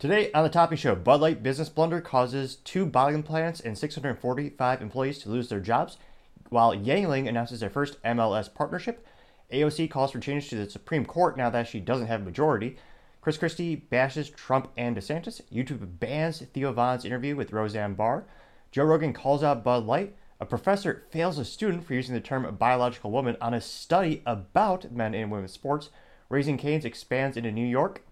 Today on the Topping Show, Bud Light business blunder causes two bottling plants and 645 employees to lose their jobs, while Yuengling announces their first MLS partnership. AOC calls for change to the Supreme Court now that she doesn't have a majority. Chris Christie bashes Trump and DeSantis. YouTube bans Theo Von's interview with Roseanne Barr. Joe Rogan calls out Bud Light. A professor fails a student for using the term biological woman on a study about men and women's sports. Raising Cane's expands into New York.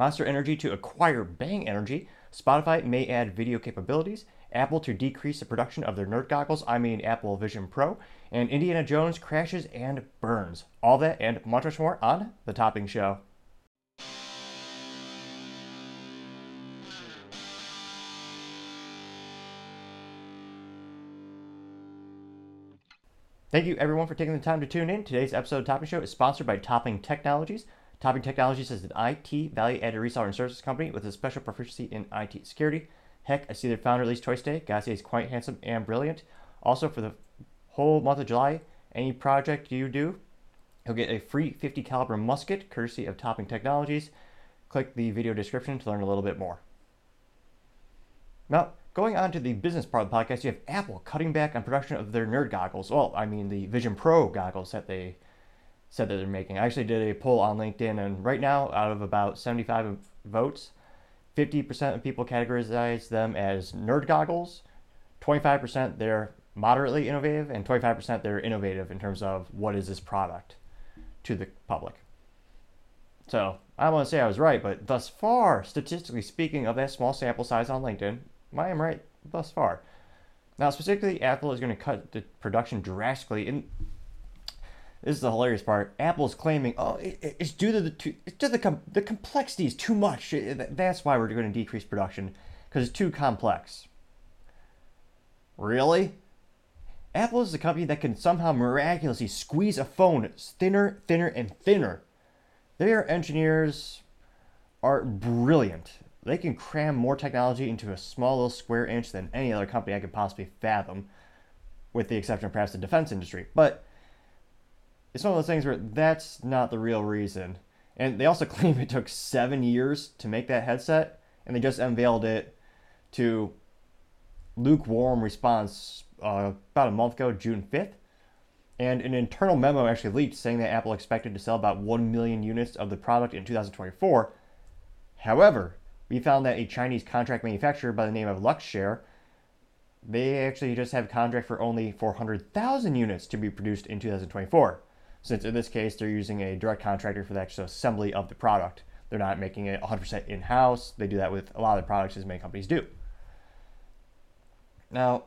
Monster Energy to acquire Bang Energy. Spotify may add video capabilities. Apple to decrease the production of their nerd goggles, I mean Apple Vision Pro. And Indiana Jones crashes and burns. All that and much, much more on The Topping Show. Thank you everyone for taking the time to tune in. Today's episode of Topping Show is sponsored by Topping Technologies. Topping Technologies is an IT value added reseller and services company with a special proficiency in IT security. Heck, I see their founder release Choice Day. Say, he's quite handsome and brilliant. Also, for the whole month of July, any project you do, you'll get a free 50 caliber musket courtesy of Topping Technologies. Click the video description to learn a little bit more. Now, going on to the business part of the podcast, you have Apple cutting back on production of their nerd goggles. Well, I mean the Vision Pro goggles that they said that they're making. I actually did a poll on LinkedIn, and right now, out of about 75 votes, 50% of people categorize them as nerd goggles, 25% they're moderately innovative, and 25% they're innovative in terms of what is this product to the public. So I want to say I was right, but thus far, statistically speaking, of that small sample size on LinkedIn, I am right thus far. Now, specifically, Apple is going to cut the production drastically. And this is the hilarious part. Apple's claiming, oh, it, it's due to the it's to the com- the complexity is too much. That's why we're going to decrease production because it's too complex. Really? Apple is a company that can somehow miraculously squeeze a phone thinner, thinner, and thinner. Their engineers are brilliant. They can cram more technology into a small little square inch than any other company I could possibly fathom, with the exception of perhaps the defense industry. But it's one of those things where that's not the real reason. And they also claim it took seven years to make that headset, and they just unveiled it to lukewarm response uh, about a month ago, June 5th. And an internal memo actually leaked saying that Apple expected to sell about 1 million units of the product in 2024. However, we found that a Chinese contract manufacturer by the name of Luxshare, they actually just have a contract for only 400,000 units to be produced in 2024 since in this case they're using a direct contractor for the actual assembly of the product. They're not making it 100% in house. They do that with a lot of the products as many companies do. Now,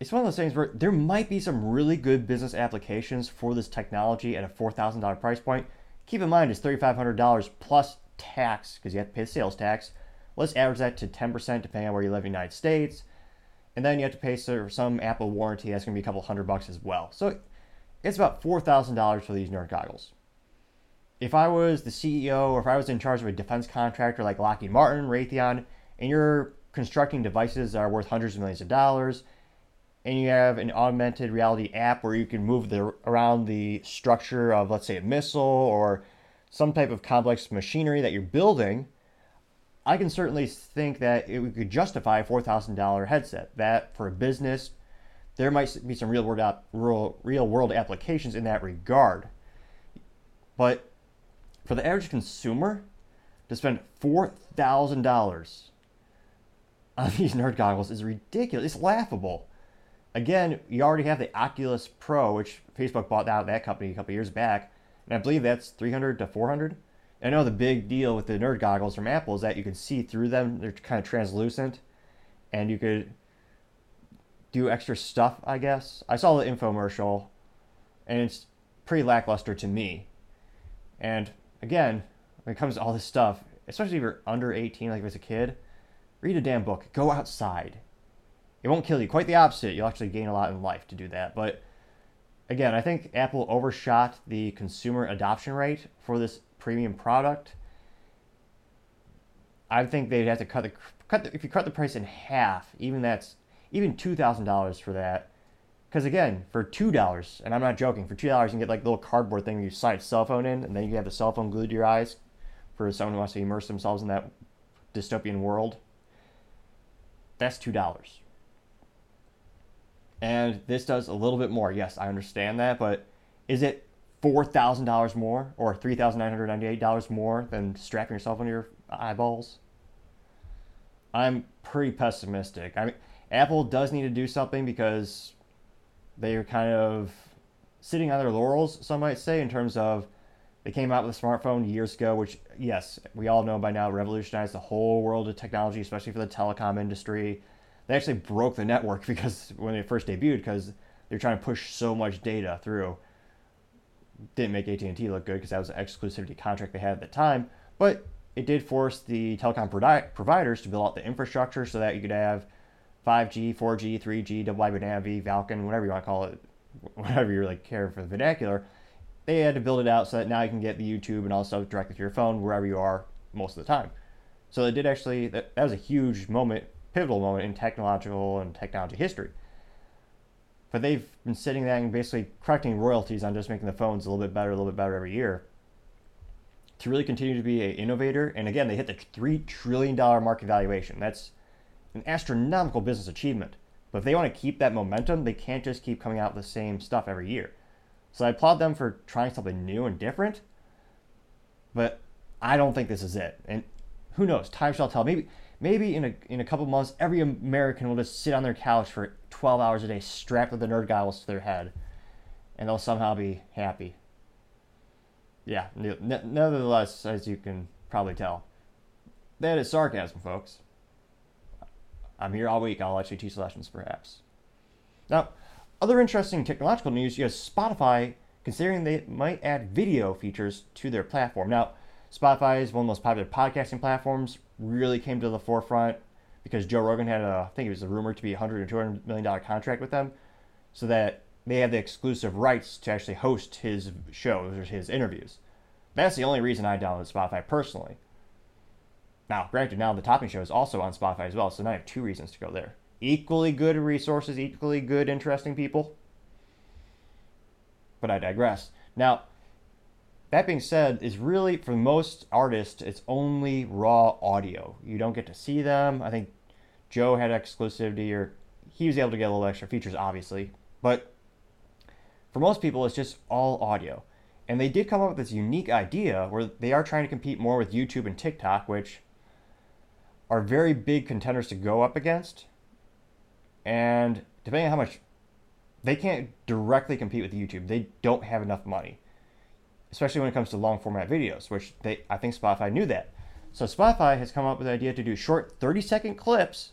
it's one of those things where there might be some really good business applications for this technology at a $4,000 price point. Keep in mind, it's $3,500 plus tax because you have to pay the sales tax. Let's average that to 10% depending on where you live in the United States. And then you have to pay for some Apple warranty. That's going to be a couple hundred bucks as well. So it's about $4,000 for these nerd goggles. If I was the CEO or if I was in charge of a defense contractor like Lockheed Martin, Raytheon, and you're constructing devices that are worth hundreds of millions of dollars, and you have an augmented reality app where you can move the, around the structure of, let's say, a missile or some type of complex machinery that you're building, I can certainly think that it could justify a $4,000 headset. That for a business there might be some real world real, real world applications in that regard. But for the average consumer to spend four thousand dollars on these nerd goggles is ridiculous. It's laughable. Again, you already have the Oculus Pro, which Facebook bought out that company a couple years back, and I believe that's 300 to 400. I know the big deal with the nerd goggles from Apple is that you can see through them; they're kind of translucent, and you could do extra stuff, I guess. I saw the infomercial, and it's pretty lackluster to me. And again, when it comes to all this stuff, especially if you're under 18, like if it's a kid, read a damn book. Go outside. It won't kill you. Quite the opposite. You'll actually gain a lot in life to do that. But again, I think Apple overshot the consumer adoption rate for this premium product. I think they'd have to cut the cut the, if you cut the price in half. Even that's even two thousand dollars for that. Because again, for two dollars, and I'm not joking, for two dollars you can get like a little cardboard thing you slide a cell phone in, and then you have the cell phone glued to your eyes for someone who wants to immerse themselves in that dystopian world, that's two dollars. And this does a little bit more. Yes, I understand that, but is it four thousand dollars more or three thousand nine hundred ninety-eight dollars more than strapping yourself on your eyeballs? I'm pretty pessimistic. I mean, Apple does need to do something because they are kind of sitting on their laurels, some might say, in terms of they came out with a smartphone years ago, which, yes, we all know by now revolutionized the whole world of technology, especially for the telecom industry. They actually broke the network because when they first debuted, because they're trying to push so much data through. Didn't make AT&T look good because that was an exclusivity contract they had at the time, but it did force the telecom providers to build out the infrastructure so that you could have 5G, 4G, 3G, double wide V, Falcon, whatever you want to call it, whatever you really care for the vernacular. They had to build it out so that now you can get the YouTube and all stuff directly to your phone wherever you are most of the time. So it did actually, that, that was a huge moment, pivotal moment in technological and technology history. But they've been sitting there and basically collecting royalties on just making the phones a little bit better, a little bit better every year to really continue to be an innovator. And again, they hit the $3 trillion market valuation. That's an astronomical business achievement. But if they want to keep that momentum, they can't just keep coming out with the same stuff every year. So I applaud them for trying something new and different. But I don't think this is it. And who knows? Time shall tell. Maybe maybe in a in a couple months, every American will just sit on their couch for 12 hours a day, strapped with the nerd goggles to their head, and they'll somehow be happy yeah, nevertheless, as you can probably tell, that is sarcasm, folks. I'm here all week. I'll actually teach lessons, perhaps. Now, other interesting technological news you have Spotify considering they might add video features to their platform. Now, Spotify is one of the most popular podcasting platforms, really came to the forefront because Joe Rogan had a, I think it was a rumor to be a 100 or 200 million dollar contract with them, so that they have the exclusive rights to actually host his shows or his interviews. That's the only reason I downloaded Spotify personally. Now, granted, now the Topping Show is also on Spotify as well, so now I have two reasons to go there. Equally good resources, equally good, interesting people. But I digress. Now, that being said, is really for most artists, it's only raw audio. You don't get to see them. I think Joe had exclusivity, or he was able to get a little extra features, obviously. But for most people, it's just all audio. And they did come up with this unique idea where they are trying to compete more with YouTube and TikTok, which are very big contenders to go up against. And depending on how much they can't directly compete with YouTube, they don't have enough money, especially when it comes to long format videos, which they I think Spotify knew that. So Spotify has come up with the idea to do short 30 second clips,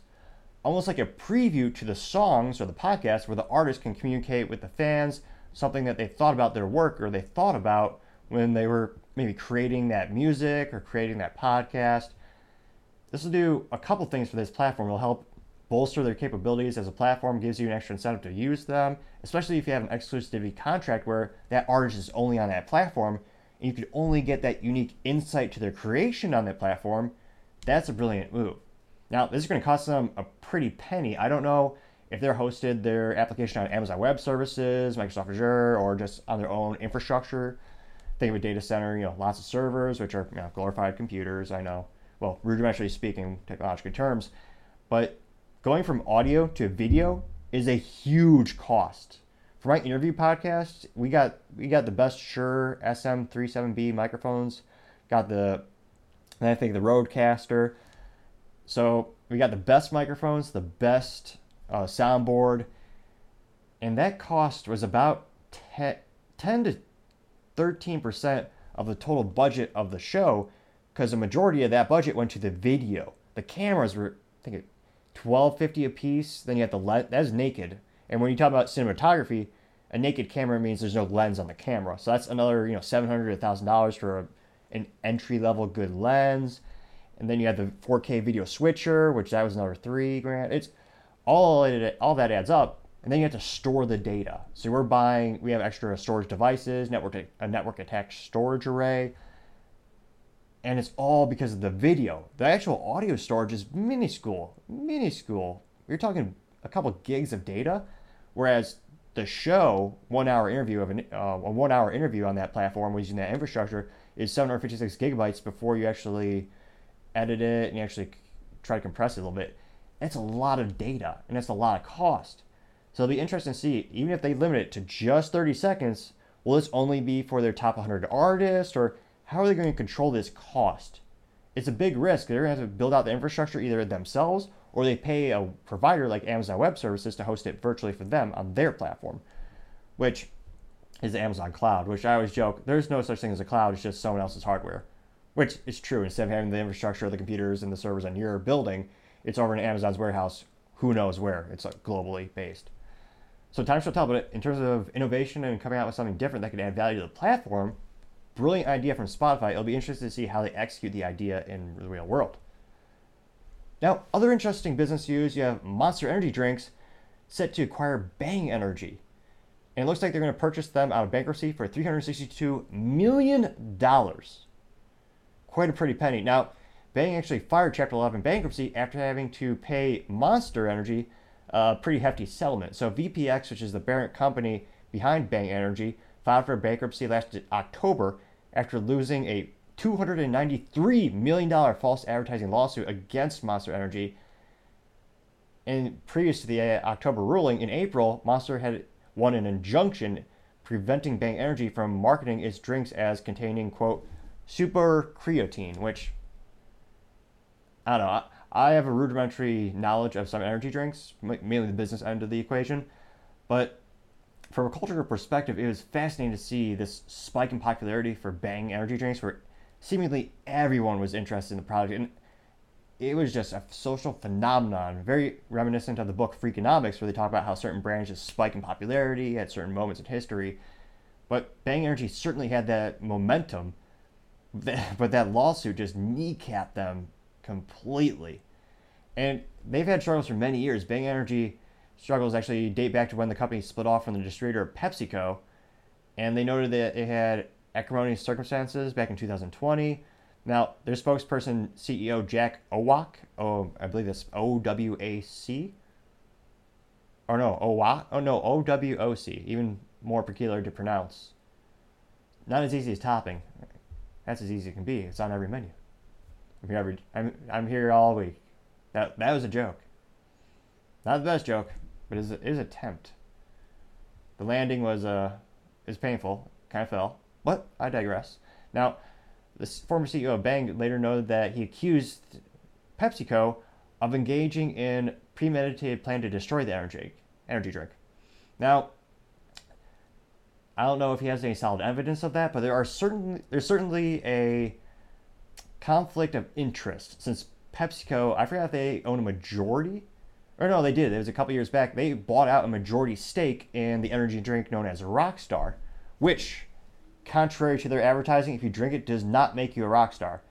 almost like a preview to the songs or the podcast, where the artist can communicate with the fans something that they thought about their work or they thought about when they were maybe creating that music or creating that podcast. This will do a couple things for this platform. It'll help bolster their capabilities as a platform, gives you an extra incentive to use them, especially if you have an exclusivity contract where that artist is only on that platform and you could only get that unique insight to their creation on that platform. That's a brilliant move. Now, this is going to cost them a pretty penny. I don't know if they're hosted their application on Amazon Web Services, Microsoft Azure, or just on their own infrastructure. Think of a data center, you know, lots of servers, which are you know, glorified computers. I know, well, rudimentarily speaking, technological terms, but going from audio to video is a huge cost. For my interview podcast, we got we got the best Shure SM37B microphones, got the, and I think the Rodecaster. So we got the best microphones, the best uh, soundboard, and that cost was about 10, 10 to 13 percent of the total budget of the show, because the majority of that budget went to the video. The cameras were, I think, 1250 a piece. Then you have the lens. That's naked. And when you talk about cinematography, a naked camera means there's no lens on the camera. So that's another, you know, 700 to 1000 dollars for a, an entry level good lens. And then you have the 4K video switcher, which that was another three grand. It's all all that adds up, and then you have to store the data. So we're buying, we have extra storage devices, network a network attached storage array, and it's all because of the video. The actual audio storage is minuscule, minuscule. You're talking a couple gigs of data, whereas the show, one hour interview of an, uh, a one hour interview on that platform using that infrastructure is 756 gigabytes before you actually edit it and you actually try to compress it a little bit, that's a lot of data and that's a lot of cost. So it'll be interesting to see, even if they limit it to just 30 seconds, will this only be for their top 100 artists or how are they going to control this cost? It's a big risk. They're going to have to build out the infrastructure either themselves or they pay a provider like Amazon Web Services to host it virtually for them on their platform, which is Amazon Cloud, which I always joke there's no such thing as a cloud, it's just someone else's hardware, which is true. Instead of having the infrastructure, the computers, and the servers on your building, it's over in Amazon's warehouse, who knows where. It's like globally based. So time shall tell, but in terms of innovation and coming out with something different that could add value to the platform, brilliant idea from Spotify. It'll be interesting to see how they execute the idea in the real world. Now, other interesting business news you have Monster Energy drinks set to acquire Bang Energy. And it looks like they're going to purchase them out of bankruptcy for $362 million. Quite a pretty penny. Now, Bang actually fired Chapter 11 bankruptcy after having to pay Monster Energy a pretty hefty settlement. So, VPX, which is the parent company behind Bang Energy, filed for bankruptcy last October after losing a $293 million false advertising lawsuit against Monster Energy. And previous to the uh, October ruling, in April, Monster had won an injunction preventing Bang Energy from marketing its drinks as containing, quote, super creatine, which I don't know. I have a rudimentary knowledge of some energy drinks, mainly the business end of the equation. But from a cultural perspective, it was fascinating to see this spike in popularity for Bang energy drinks, where seemingly everyone was interested in the product, and it was just a social phenomenon, very reminiscent of the book Freakonomics, where they talk about how certain brands just spike in popularity at certain moments in history. But Bang Energy certainly had that momentum, but that lawsuit just kneecapped them completely. And they've had struggles for many years. Bang Energy struggles actually date back to when the company split off from the distributor PepsiCo, and they noted that it had acrimonious circumstances back in 2020. Now, their spokesperson, CEO Jack Owak, oh, I believe it's O W A C, or no, Owoc, oh no, O W O C, even more peculiar to pronounce. Not as easy as topping. That's as easy as it can be. It's on every menu. I'm here, every, I'm, I'm here all week. That, that was a joke. Not the best joke, but an attempt. The landing was uh, is painful, kind of fell, but I digress. Now, the former CEO of Bang later noted that he accused PepsiCo of engaging in premeditated plan to destroy the energy energy drink. Now, I don't know if he has any solid evidence of that, but there are certain there's certainly a conflict of interest since PepsiCo, I forgot if they own a majority or no, they did. It was a couple years back. They bought out a majority stake in the energy drink known as Rockstar, which, contrary to their advertising, if you drink it, does not make you a rock star.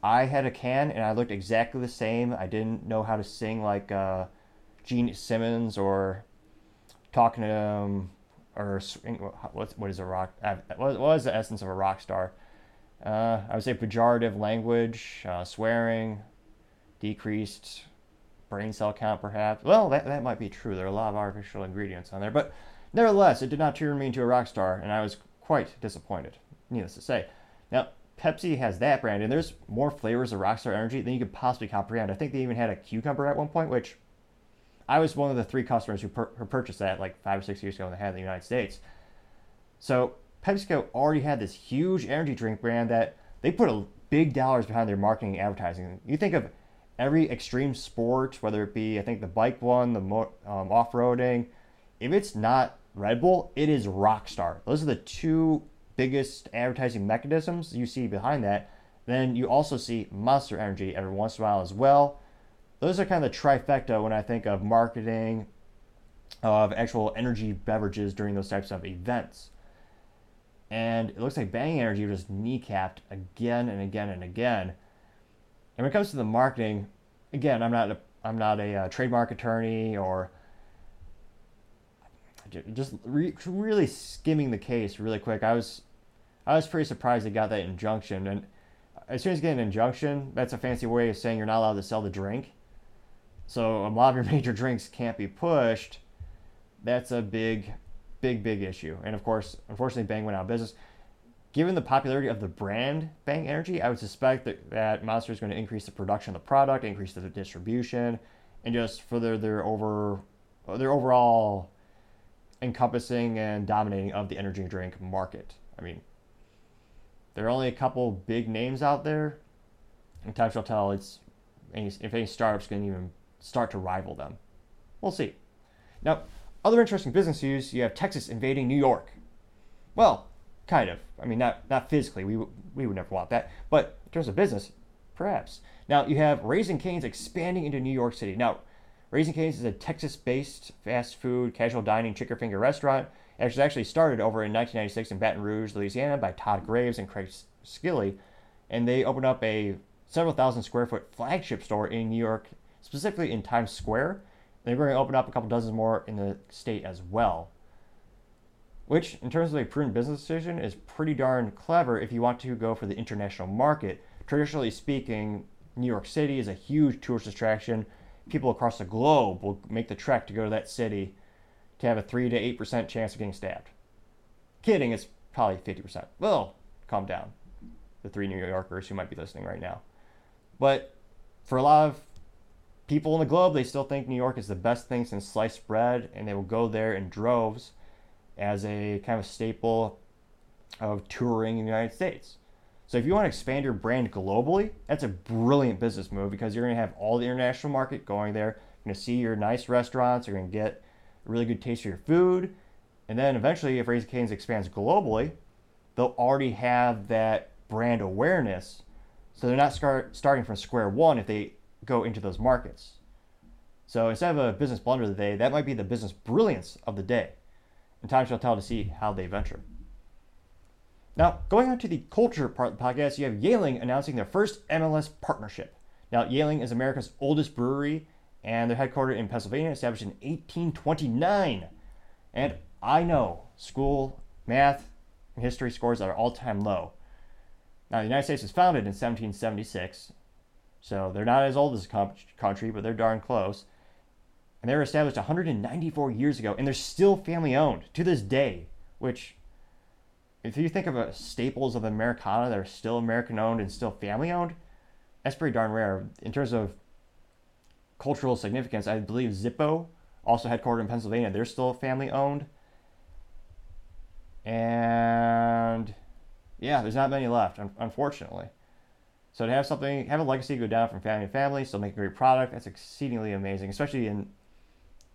I had a can and I looked exactly the same. I didn't know how to sing like uh, Gene Simmons or talking to him or what, what is a rock? Uh, what was the essence of a rock star? Uh, I would say pejorative language, uh, swearing, decreased brain cell count, perhaps. Well, that, that might be true. There are a lot of artificial ingredients on there. But nevertheless, it did not turn me into a rock star, and I was quite disappointed, needless to say. Now, Pepsi has that brand, and there's more flavors of Rockstar Energy than you could possibly comprehend. I think they even had a cucumber at one point, which I was one of the three customers who, who purchased that like five or six years ago when they had in the United States. So PepsiCo already had this huge energy drink brand that they put a big dollars behind their marketing and advertising. You think of every extreme sport, whether it be I think the bike one, the mo- um, off roading, if it's not Red Bull, it is Rockstar. Those are the two biggest advertising mechanisms you see behind that. Then you also see Monster Energy every once in a while as well. Those are kind of the trifecta when I think of marketing of actual energy beverages during those types of events. And it looks like Bang Energy was kneecapped again and again and again and when it comes to the marketing, again, I'm not a I'm not a uh, trademark attorney or just re- really skimming the case really quick. I was I was pretty surprised they got that injunction, and as soon as you get an injunction, that's a fancy way of saying you're not allowed to sell the drink. So a lot of your major drinks can't be pushed. That's a big, big, big issue. And of course, unfortunately, Bang went out of business. Given the popularity of the brand Bang Energy, I would suspect that, that Monster is going to increase the production of the product, increase the distribution, and just further their over their overall encompassing and dominating of the energy drink market. I mean, there are only a couple big names out there, and time shall tell. It's if any startups can even start to rival them. We'll see. Now, other interesting business news: you have Texas invading New York. Well, kind of. I mean, not not physically. We we would never want that, but in terms of business, perhaps. Now you have Raising Cane's expanding into New York City. Now, Raising Cane's is a Texas-based fast food, casual dining chicken finger restaurant. It was actually started over in 1996 in Baton Rouge, Louisiana, by Todd Graves and Craig Silvey, and they opened up a several thousand square foot flagship store in New York, specifically in Times Square. They're going to open up a couple dozen more in the state as well. Which, in terms of a prudent business decision, is pretty darn clever if you want to go for the international market. Traditionally speaking, New York City is a huge tourist attraction. People across the globe will make the trek to go to that city to have a 3 to 8% chance of getting stabbed. Kidding, it's probably 50%. Well, calm down, the three New Yorkers who might be listening right now. But for a lot of people in the globe, they still think New York is the best thing since sliced bread, and they will go there in droves as a kind of staple of touring in the United States. So if you want to expand your brand globally, that's a brilliant business move because you're going to have all the international market going there. You're going to see your nice restaurants. You're going to get a really good taste of your food. And then eventually, if Raising Cane's expands globally, they'll already have that brand awareness. So they're not start, starting from square one if they go into those markets. So instead of a business blunder of the day, that might be the business brilliance of the day. And time shall tell to see how they venture. Now, going on to the culture part of the podcast, you have Yuengling announcing their first MLS partnership. Now, Yuengling is America's oldest brewery, and they're headquartered in Pennsylvania, established in 1829. And I know school, math, and history scores are all time low. Now, the United States was founded in 1776, so they're not as old as a country, but they're darn close. And they were established 194 years ago, and they're still family owned to this day, which if you think of a staples of Americana that are still American owned and still family owned, that's pretty darn rare. In terms of cultural significance, I believe Zippo, also headquartered in Pennsylvania, they're still family owned. And yeah, there's not many left, unfortunately. So to have something, have a legacy go down from family to family, still make a great product, that's exceedingly amazing, especially in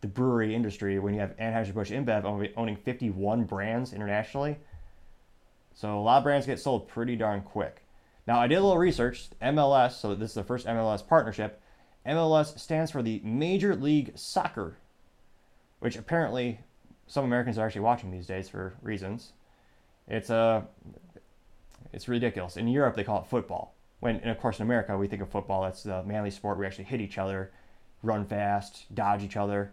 the brewery industry when you have Anheuser-Busch InBev owning 51 brands internationally so a lot of brands get sold pretty darn quick. Now I did a little research. MLS, so this is the first MLS partnership. MLS stands for the Major League Soccer, which apparently some Americans are actually watching these days for reasons. It's a uh, it's ridiculous. In Europe they call it football. When and of course in America we think of football that's the manly sport we actually hit each other, run fast, dodge each other,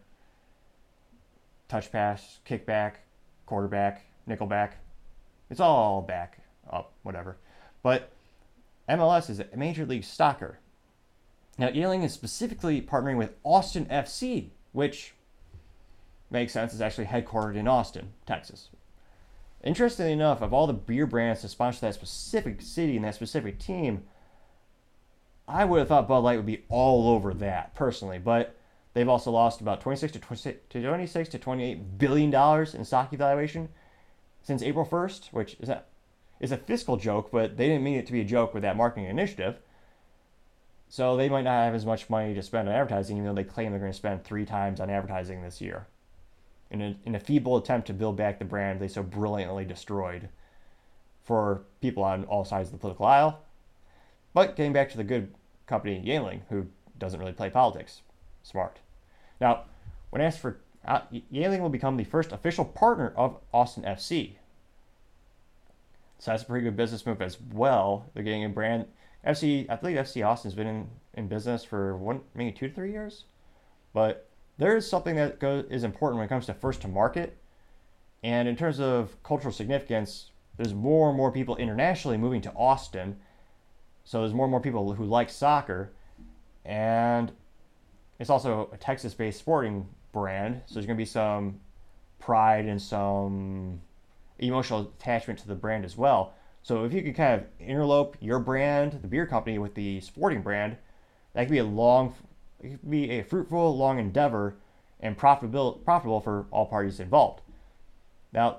touch pass, kickback, quarterback, nickelback, it's all back up, whatever. But MLS is a Major League Soccer. Now, Yuengling is specifically partnering with Austin FC, which makes sense. It's actually headquartered in Austin, Texas. Interestingly enough, of all the beer brands to sponsor that specific city and that specific team, I would have thought Bud Light would be all over that personally, but they've also lost about 26 to 26 to 28 billion dollars in stock evaluation since April 1st, which is a, is a fiscal joke, but they didn't mean it to be a joke with that marketing initiative. So they might not have as much money to spend on advertising, even though they claim they're going to spend three times on advertising this year. In a, in a feeble attempt to build back the brand they so brilliantly destroyed for people on all sides of the political aisle. But getting back to the good company Yuengling, who doesn't really play politics. Smart. Now, when asked for uh, will become the first official partner of Austin FC. So that's a pretty good business move as well. They're getting a brand. FC, I believe FC Austin's been in, in business for one, maybe two to three years. But there is something that goes, is important when it comes to first to market. And in terms of cultural significance, there's more and more people internationally moving to Austin. So there's more and more people who like soccer. And it's also a Texas based sporting brand. So there's going to be some pride and some emotional attachment to the brand as well. So if you could kind of interlope your brand, the beer company, with the sporting brand, that could be a long, it could be a fruitful, long endeavor and profitable, profitable for all parties involved. Now,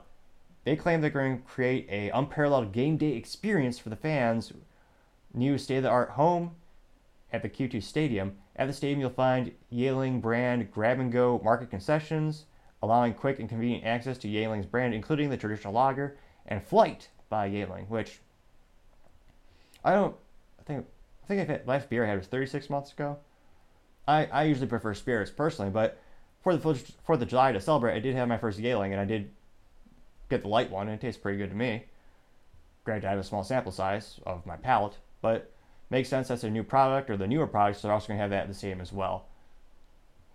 they claim they're going to create a unparalleled game day experience for the fans. New state-of-the-art home at the Q2 Stadium. At the stadium, you'll find Yuengling brand grab-and-go market concessions, allowing quick and convenient access to Yuengling's brand, including the traditional lager and Flight by Yuengling, which I don't think I think if last beer I had was 36 months ago. I, I usually prefer spirits personally, but for the Fourth of July to celebrate, I did have my first Yuengling, and I did get the light one, and it tastes pretty good to me. Granted, I have a small sample size of my palate, but makes sense that's a new product, or the newer products They're also going to have that the same as well.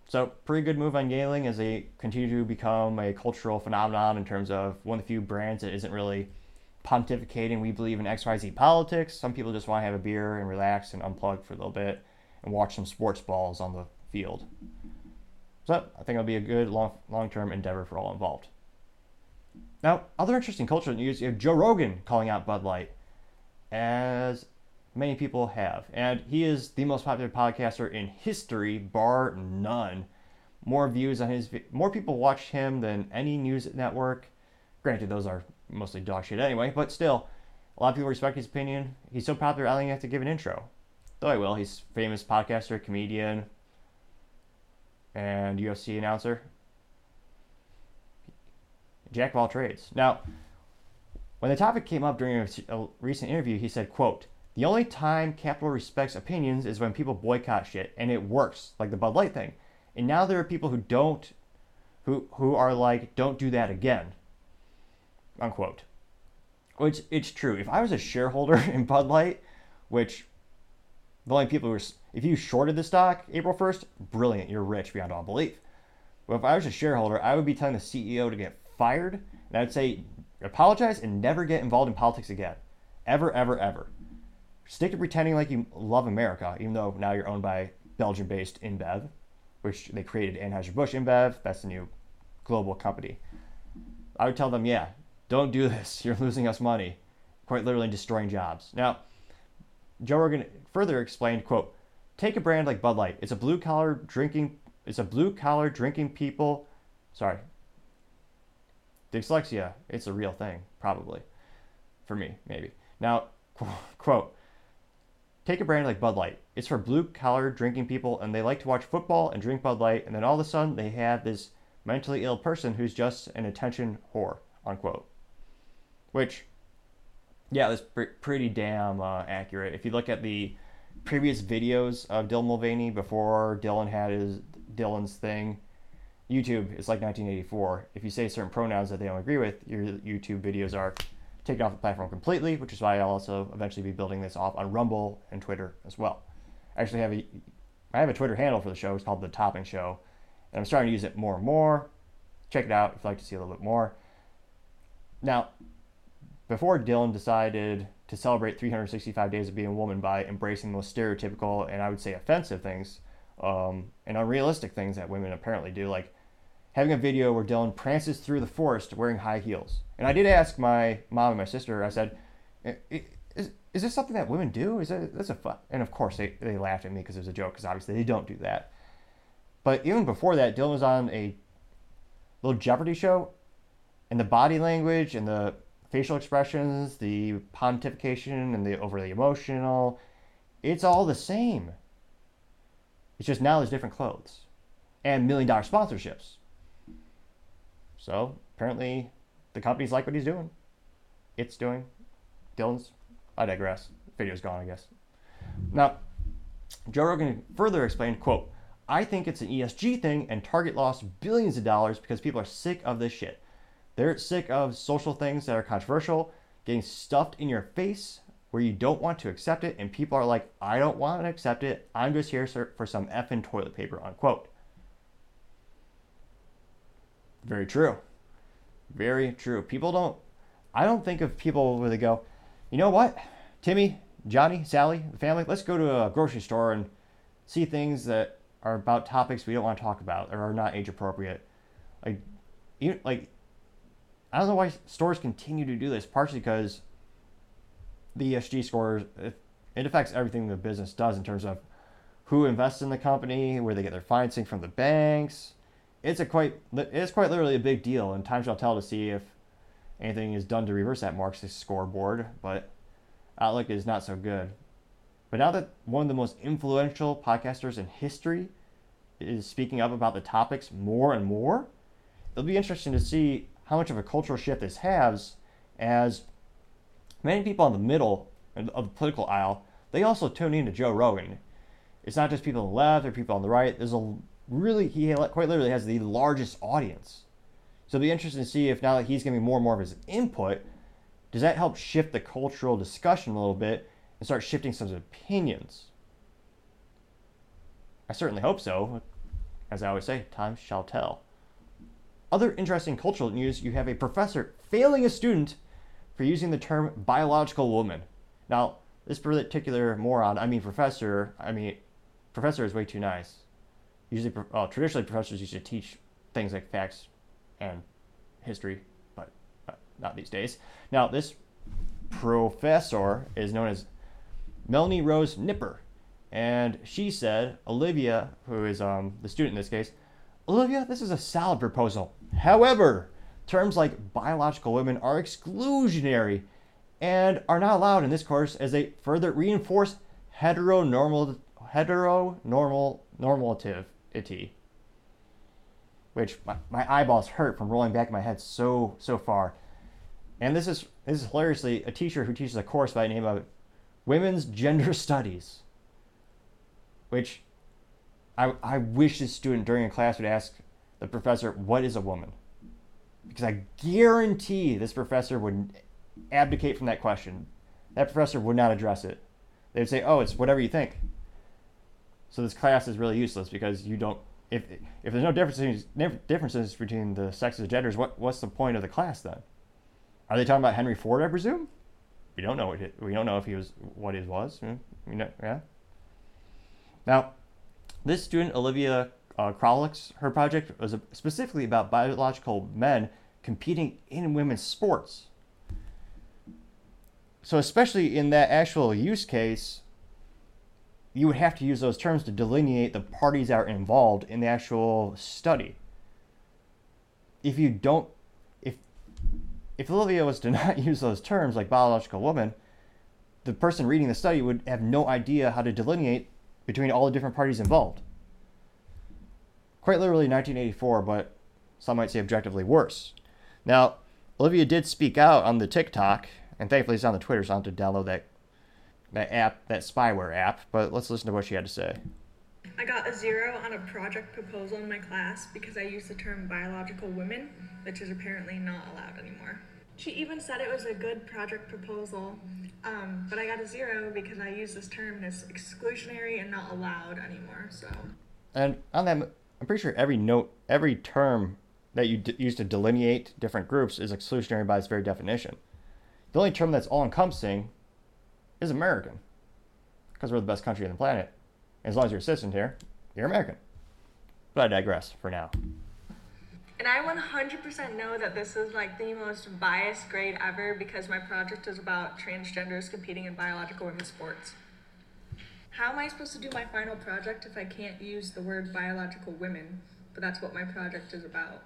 So, pretty good move on Yuengling as they continue to become a cultural phenomenon in terms of one of the few brands that isn't really pontificating. We believe in XYZ politics. Some people just want to have a beer and relax and unplug for a little bit and watch some sports balls on the field. So I think it'll be a good long long term endeavor for all involved. Now, other interesting cultural news, you have Joe Rogan calling out Bud Light, as many people have. And he is the most popular podcaster in history, bar none. More views on his, more people watch him than any news network. Granted, those are mostly dog shit anyway, but still, a lot of people respect his opinion. He's so popular, I don't even have to give an intro. Though I will. He's famous podcaster, comedian, and UFC announcer. Jack of all trades. Now, when the topic came up during a, a recent interview, he said, quote, the only time capital respects opinions is when people boycott shit, and it works, like the Bud Light thing. And now there are people who don't, who who are like, don't do that again. Unquote. Which it's true. If I was a shareholder in Bud Light, which the only people who are, if you shorted the stock April 1st, brilliant, you're rich beyond all belief. But if I was a shareholder, I would be telling the CEO to get fired, and I'd say apologize and never get involved in politics again. Ever, ever, ever. Stick to pretending like you love America, even though now you're owned by Belgian based InBev, which they created Anheuser-Busch InBev. That's the new global company. I would tell them, yeah, don't do this. You're losing us money, quite literally destroying jobs. Now, Joe Rogan further explained, quote, take a brand like Bud Light. It's a blue collar drinking it's a blue collar drinking people sorry. Dyslexia, it's a real thing, probably. For me, maybe. Now, quote, take a brand like Bud Light. It's for blue collar drinking people and they like to watch football and drink Bud Light and then all of a sudden they have this mentally ill person who's just an attention whore, unquote. Which yeah, that's pre- pretty damn uh, accurate. If you look at the previous videos of Dylan Mulvaney before Dylan had his Dylan's thing, YouTube is like 1984. If you say certain pronouns that they don't agree with, your YouTube videos are taken off the platform completely, which is why I'll also eventually be building this off on Rumble and Twitter as well. I actually have a I have a Twitter handle for the show. It's called The Topping Show, and I'm starting to use it more and more. Check it out if you'd like to see a little bit more. Now, before Dylan decided to celebrate 365 days of being a woman by embracing the most stereotypical and I would say offensive things um, and unrealistic things that women apparently do, like having a video where Dylan prances through the forest wearing high heels. And I did ask my mom and my sister, I said, is, is this something that women do? Is that that's a fun? And of course they, they laughed at me because it was a joke because obviously they don't do that. But even before that, Dylan was on a little Jeopardy show and the body language and the facial expressions, the pontification, and the overly emotional, it's all the same. It's just now there's different clothes and million dollar sponsorships. So apparently the companies like what he's doing. It's doing. Dylan's. I digress. Video's gone, I guess. Now, Joe Rogan further explained, quote, I think it's an ESG thing and Target lost billions of dollars because people are sick of this shit. They're sick of social things that are controversial, getting stuffed in your face where you don't want to accept it, and people are like, I don't want to accept it. I'm just here for some effing toilet paper, unquote. Very true. Very true. People don't, I don't think of people where they go, you know what, Timmy, Johnny, Sally, the family, let's go to a grocery store and see things that are about topics we don't want to talk about or are not age appropriate. Like, you, like I don't know why stores continue to do this. Partially because the ESG scores, it, it affects everything the business does in terms of who invests in the company, where they get their financing from the banks. It's a quite it's quite literally a big deal, and time shall tell to see if anything is done to reverse that Marxist scoreboard. But outlook is not so good. But now that one of the most influential podcasters in history is speaking up about the topics more and more, it'll be interesting to see how much of a cultural shift this has as many people on the middle of the political aisle, they also tune in to Joe Rogan. It's not just people on the left or people on the right. There's a really, he quite literally has the largest audience. So it'll be interesting to see if now that he's giving more and more of his input, does that help shift the cultural discussion a little bit and start shifting some opinions? I certainly hope so. As I always say, time shall tell. Other interesting cultural news you have a professor failing a student for using the term biological woman. Now, this particular moron, I mean professor, I mean, professor is way too nice. Usually, well, traditionally, professors used to teach things like facts and history, but not these days. Now, this professor is known as Melanie Rose Nipper. And she said, Olivia, who is um, the student in this case, Olivia, this is a solid proposal. However, terms like biological women are exclusionary and are not allowed in this course as they further reinforce heteronormal heteronormal normativity. Which my, my eyeballs hurt from rolling back in my head so so far. And this is this is hilariously a teacher who teaches a course by the name of Women's Gender Studies. Which I, I wish this student during a class would ask the professor, what is a woman? Because I guarantee this professor would abdicate from that question. That professor would not address it. They would say, oh, it's whatever you think. So this class is really useless because you don't, if, if there's no differences, differences between the sexes and genders, what, what's the point of the class then? Are they talking about Henry Ford, I presume? We don't know what we don't know if he was what he was. You know, yeah. Now, this student, Olivia uh, Krolix, her project was specifically about biological men competing in women's sports. So, especially in that actual use case, you would have to use those terms to delineate the parties that are involved in the actual study. If you don't, if if Olivia was to not use those terms like biological woman, the person reading the study would have no idea how to delineate between all the different parties involved. Quite literally 1984, but some might say objectively worse. Now, Olivia did speak out on the TikTok, and thankfully it's on the Twitter, so I don't have to download that that app, that spyware app. But let's listen to what she had to say. I got a zero on a project proposal in my class because I used the term biological women, which is apparently not allowed anymore. She even said it was a good project proposal, um, but I got a zero because I used this term it's exclusionary and not allowed anymore. So. And on that, I'm pretty sure every note, every term that you d- use to delineate different groups is exclusionary by its very definition. The only term that's all encompassing is American, because we're the best country on the planet. As long as you're a citizen here, you're American. But I digress for now. And I 100% know that this is like the most biased grade ever because my project is about transgenders competing in biological women's sports. How am I supposed to do my final project if I can't use the word biological women? But that's what my project is about.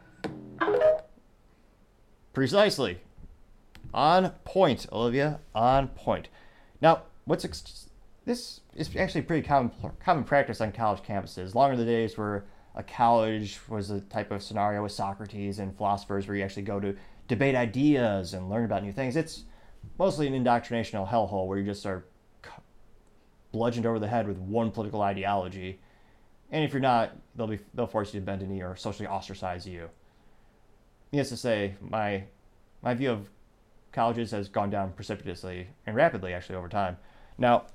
Precisely. On point, Olivia. On point. Now, what's ex- this is actually pretty common common practice on college campuses. Longer the days where a college was a type of scenario with Socrates and philosophers where you actually go to debate ideas and learn about new things. It's mostly an indoctrinational hellhole where you just are bludgeoned over the head with one political ideology. And if you're not, they'll be they'll force you to bend a knee or socially ostracize you. Needless to say, my my view of colleges has gone down precipitously and rapidly actually over time. Now,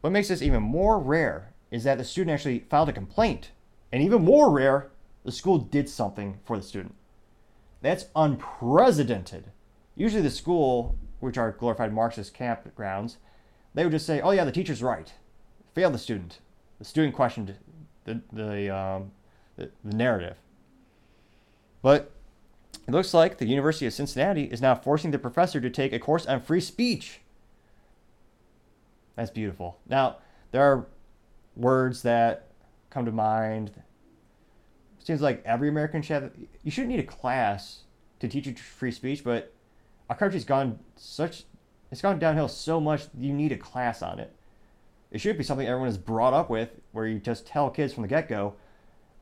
what makes this even more rare is that the student actually filed a complaint and even more rare, the school did something for the student. That's unprecedented. Usually, the school, which are glorified Marxist campgrounds, they would just say, "Oh yeah, the teacher's right." Failed the student. The student questioned the the, um, the, the narrative. But it looks like the University of Cincinnati is now forcing the professor to take a course on free speech. That's beautiful. Now, there are words that come to mind. Seems like every American should have. You shouldn't need a class to teach you free speech, but our country's gone such. It's gone downhill so much. You need a class on it. It should be something everyone is brought up with, where you just tell kids from the get go.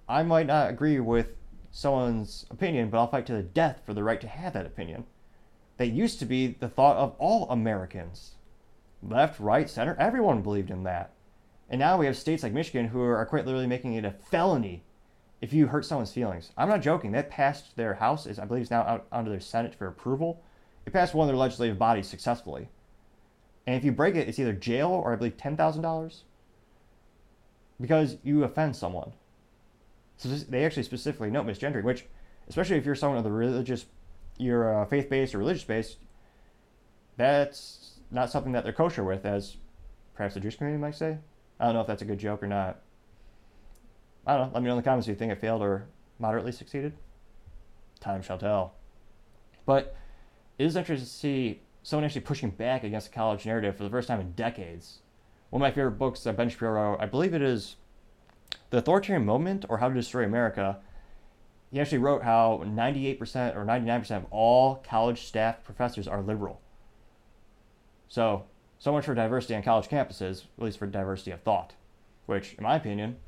I might not agree with someone's opinion, but I'll fight to the death for the right to have that opinion. That used to be the thought of all Americans. Left, right, center, everyone believed in that. And now we have states like Michigan who are quite literally making it a felony if you hurt someone's feelings. I'm not joking. That passed their House, is I believe is now out onto their Senate for approval. It passed one of their legislative bodies successfully. And if you break it, it's either jail or I believe ten thousand dollars because you offend someone. So they actually specifically note misgendering, which, especially if you're someone of the religious, you're uh, faith-based or religious-based, that's not something that they're kosher with, as perhaps the Jewish community might say. I don't know if that's a good joke or not. I don't know. Let me know in the comments if you think it failed or moderately succeeded. Time shall tell. But it is interesting to see someone actually pushing back against the college narrative for the first time in decades. One of my favorite books that Ben Shapiro, I believe it is The Authoritarian Moment or How to Destroy America. He actually wrote how 98% or 99% of all college staff professors are liberal. So, so much for diversity on college campuses, at least for diversity of thought, which, in my opinion,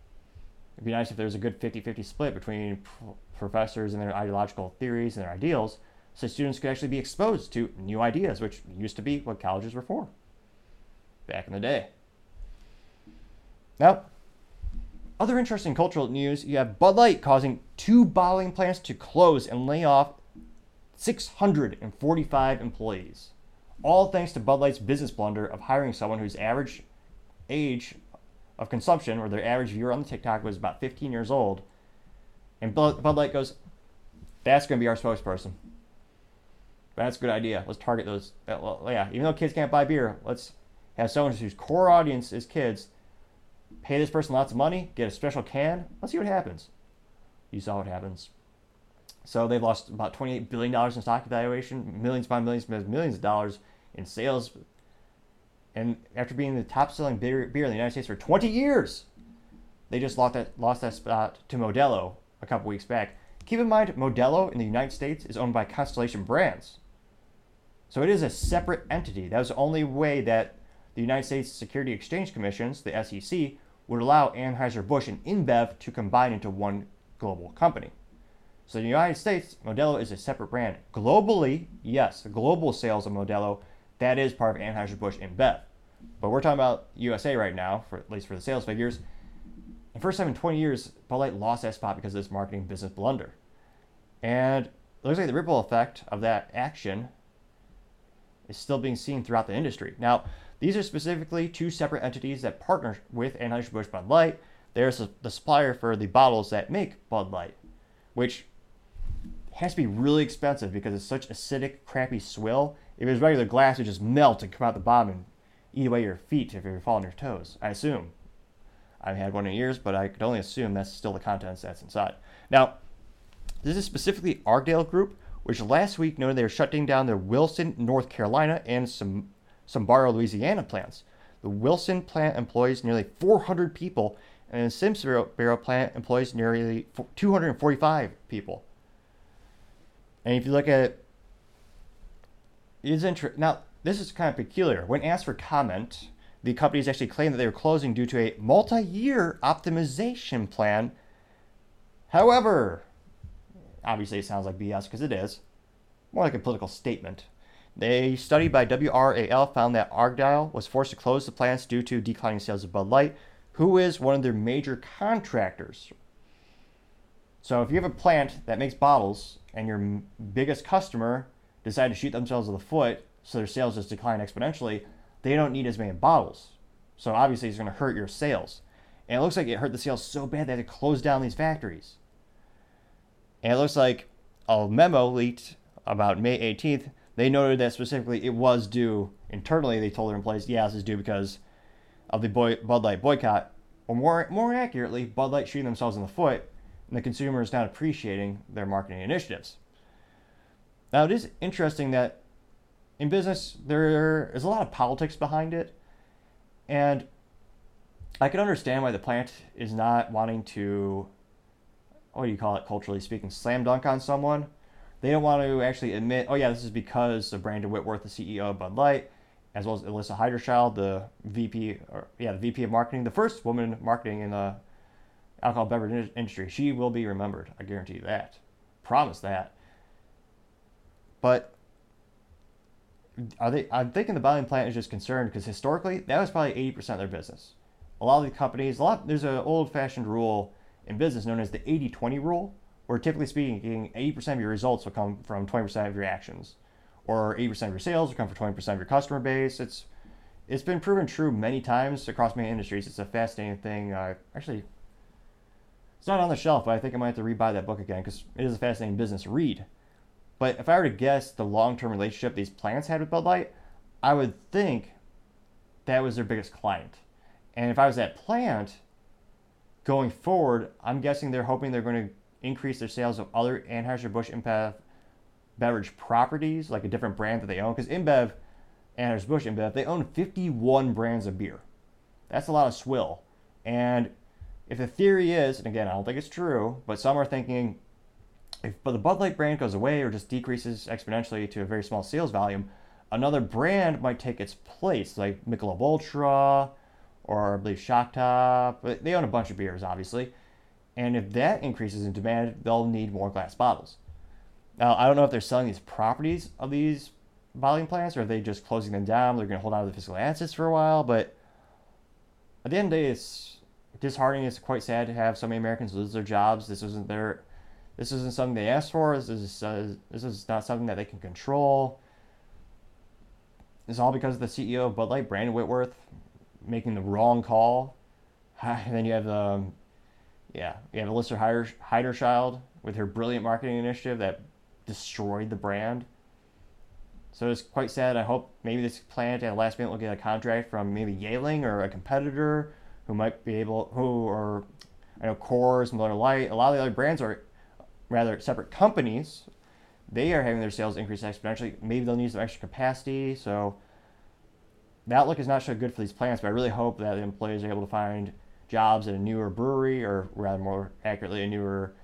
it'd be nice if there was a good 50 50 split between professors and their ideological theories and their ideals so students could actually be exposed to new ideas, which used to be what colleges were for back in the day. Now, other interesting cultural news you have Bud Light causing two bottling plants to close and lay off 645 employees. All thanks to Bud Light's business blunder of hiring someone whose average age of consumption, or their average viewer on the TikTok, was about 15 years old. And Bud Light goes, That's going to be our spokesperson. That's a good idea. Let's target those. Uh, well, yeah, even though kids can't buy beer, let's have someone whose core audience is kids. Pay this person lots of money, get a special can. Let's see what happens. You saw what happens. So they've lost about $28 billion in stock evaluation, millions upon millions, millions of dollars in sales. And after being the top selling beer, beer in the United States for 20 years, they just lost that, lost that spot to Modelo a couple weeks back. Keep in mind, Modelo in the United States is owned by Constellation Brands. So it is a separate entity. That was the only way that the United States Security Exchange Commissions, the SEC, would allow Anheuser-Busch and InBev to combine into one global company. So in the United States, Modelo is a separate brand. Globally, yes, global sales of Modelo, that is part of Anheuser-Busch InBev. But we're talking about USA right now, for at least for the sales figures. The first time in 20 years, Bud Light lost that spot because of this marketing business blunder. And it looks like the ripple effect of that action is still being seen throughout the industry. Now, these are specifically two separate entities that partner with Anheuser-Busch Bud Light. There's the supplier for the bottles that make Bud Light, which has to be really expensive because it's such acidic, crappy swill. If it was regular glass, it would just melt and come out the bottom and eat away your feet if you're falling on your toes. I assume. I haven't had one in years, but I could only assume that's still the contents that's inside. Now, this is specifically Argdale Group, which last week noted they were shutting down their Wilson, North Carolina, and some Sbarro, Louisiana plants. The Wilson plant employs nearly 400 people, and the barrow plant employs nearly 245 people. And if you look at it, it is interesting. Now, this is kind of peculiar. When asked for comment, the companies actually claimed that they were closing due to a multi year optimization plan. However, obviously it sounds like BS because it is. More like a political statement. A study by WRAL found that Argyle was forced to close the plants due to declining sales of Bud Light, who is one of their major contractors. So if you have a plant that makes bottles and your biggest customer decide to shoot themselves in the foot so their sales just decline exponentially, they don't need as many bottles. So obviously it's going to hurt your sales. And it looks like it hurt the sales so bad that it closed down these factories. And it looks like a memo leaked about May 18th they noted that specifically it was due internally. They told their employees, yes, is due because of the boy, Bud Light boycott." Or more, more accurately, Bud Light shooting themselves in the foot, and the consumer is not appreciating their marketing initiatives. Now, it is interesting that in business there is a lot of politics behind it, And I can understand why the plant is not wanting to, what do you call it, culturally speaking, slam dunk on someone. They don't want to actually admit, oh yeah, this is because of Brandon Whitworth, the CEO of Bud Light, as well as Alyssa Heinerscheid, the VP, or yeah, the VP of marketing, the first woman marketing in the alcohol beverage industry. She will be remembered. I guarantee you that. Promise that. But are they? I'm thinking the bottling plant is just concerned because historically that was probably 80% of their business. A lot of the companies, a lot there's an old-fashioned rule in business known as the 80-20 rule, where typically speaking, 80% of your results will come from 20% of your actions, or 80% of your sales will come from 20% of your customer base. It's it's been proven true many times across many industries. It's a fascinating thing. Uh, actually, it's not on the shelf, but I think I might have to rebuy that book again because it is a fascinating business read. But if I were to guess the long-term relationship these plants had with Bud Light, I would think that was their biggest client. And if I was that plant going forward, I'm guessing they're hoping they're going to increase their sales of other Anheuser-Busch InBev beverage properties, like a different brand that they own. Because InBev, Anheuser-Busch InBev, they own 51 brands of beer. That's a lot of swill. And if the theory is, and again, I don't think it's true, but some are thinking if but the Bud Light brand goes away or just decreases exponentially to a very small sales volume, another brand might take its place, like Michelob Ultra or I believe Shock Top. They own a bunch of beers, obviously. And if that increases in demand, they'll need more glass bottles. Now, I don't know if they're selling these properties of these bottling plants or are they just closing them down. They're going to hold on to the physical assets for a while. But at the end of the day, it's disheartening. It's quite sad to have so many Americans lose their jobs. This isn't their, this isn't something they asked for. This is uh, this is not something that they can control. It's all because of the CEO of Bud Light, Brandon Whitworth, making the wrong call. And then you have um, yeah, you have Alyssa Heinerscheid with her brilliant marketing initiative that destroyed the brand. So it's quite sad. I hope maybe this plant at last minute will get a contract from maybe Yuengling or a competitor who might be able, who or I know Coors, and Miller Lite, a lot of the other brands are rather separate companies. They are having their sales increase exponentially. Maybe they'll need some extra capacity. So the outlook is not so good for these plants, but I really hope that the employees are able to find jobs at a newer brewery, or rather more accurately, a newer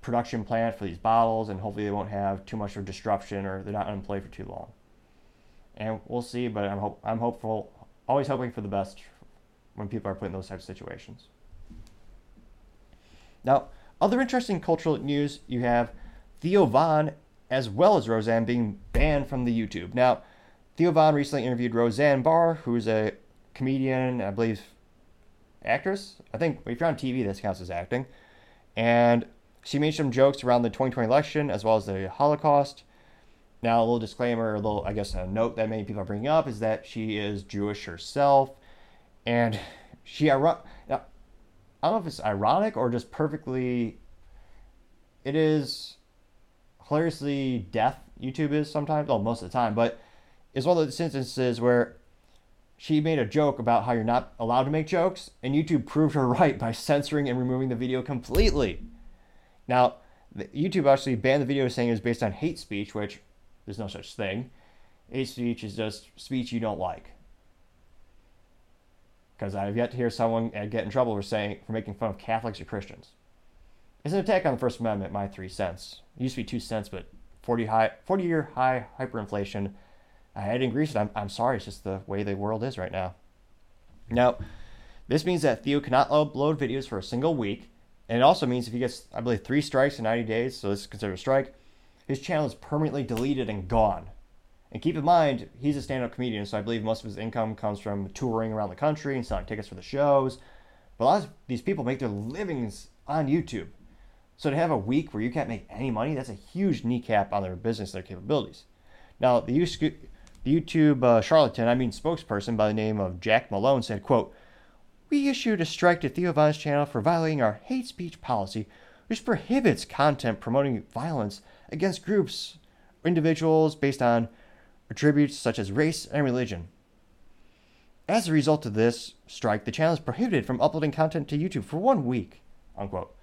production plant for these bottles, and hopefully they won't have too much of disruption or they're not unemployed for too long. And we'll see, but I'm hope I'm hopeful, always hoping for the best when people are put in those types of situations. Now, other interesting cultural news you have Theo Von as well as Roseanne being banned from the YouTube. Now, Theo Von recently interviewed Roseanne Barr, who's a comedian, I believe, actress. I think if you're on TV, this counts as acting. And she made some jokes around the 2020 election as well as the Holocaust. Now, a little disclaimer, a little, I guess, a note that many people are bringing up is that she is Jewish herself. And she, I don't know if it's ironic or just perfectly, it is hilariously deaf, YouTube is sometimes, well, most of the time, but it's one of those instances where she made a joke about how you're not allowed to make jokes, and YouTube proved her right by censoring and removing the video completely. Now, YouTube actually banned the video saying it was based on hate speech, which there's no such thing. Hate speech is just speech you don't like. Because I've yet to hear someone uh, get in trouble for saying for making fun of Catholics or Christians. It's an attack on the First Amendment. My three cents. It used to be two cents, but 40 high, 40 year high hyperinflation I had to increase it. I'm, I'm sorry, it's just the way the world is right now. Now, this means that Theo cannot upload videos for a single week. And it also means if he gets, I believe, three strikes in 90 days, so this is considered a strike, his channel is permanently deleted and gone. And keep in mind, he's a stand up comedian, so I believe most of his income comes from touring around the country and selling tickets for the shows. But a lot of these people make their livings on YouTube. So to have a week where you can't make any money, that's a huge kneecap on their business, their capabilities. Now, the the YouTube uh, charlatan, I mean spokesperson by the name of Jack Malon said, quote, We issued a strike to Theo Von's channel for violating our hate speech policy, which prohibits content promoting violence against groups or individuals based on attributes such as race and religion. As a result of this strike, the channel is prohibited from uploading content to YouTube for one week. Unquote.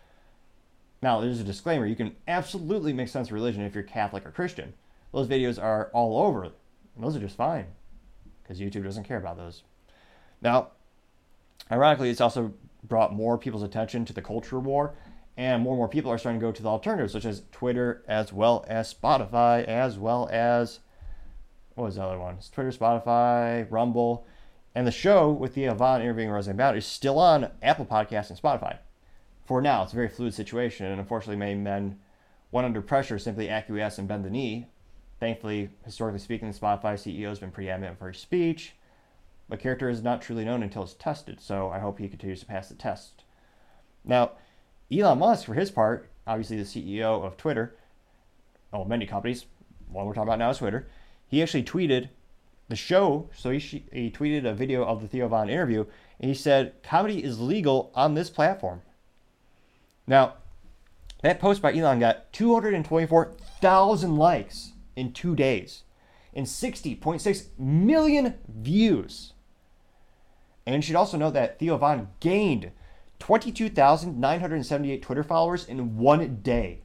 Now, there's a disclaimer you can absolutely make sense of religion if you're Catholic or Christian. Those videos are all over and those are just fine because YouTube doesn't care about those. Now, ironically, it's also brought more people's attention to the culture war, and more and more people are starting to go to the alternatives, such as Twitter, as well as Spotify, as well as what was the other one? It's Twitter, Spotify, Rumble, and the show with Theo Von interviewing Roseanne Barr is still on Apple Podcasts and Spotify. For now, it's a very fluid situation, and unfortunately, many men, when under pressure, simply acquiesce and bend the knee. Thankfully, historically speaking, the Spotify CEO has been pretty adamant for his speech, but character is not truly known until it's tested, so I hope he continues to pass the test. Now, Elon Musk, for his part, obviously the CEO of Twitter, well, many companies, one we're talking about now is Twitter, he actually tweeted the show. So he, he tweeted a video of the Theo Von interview, and he said, Comedy is legal on this platform. Now, that post by Elon got 224,000 likes in two days and 60.6 million views. And you should also know that Theo Von gained 22,978 Twitter followers in one day,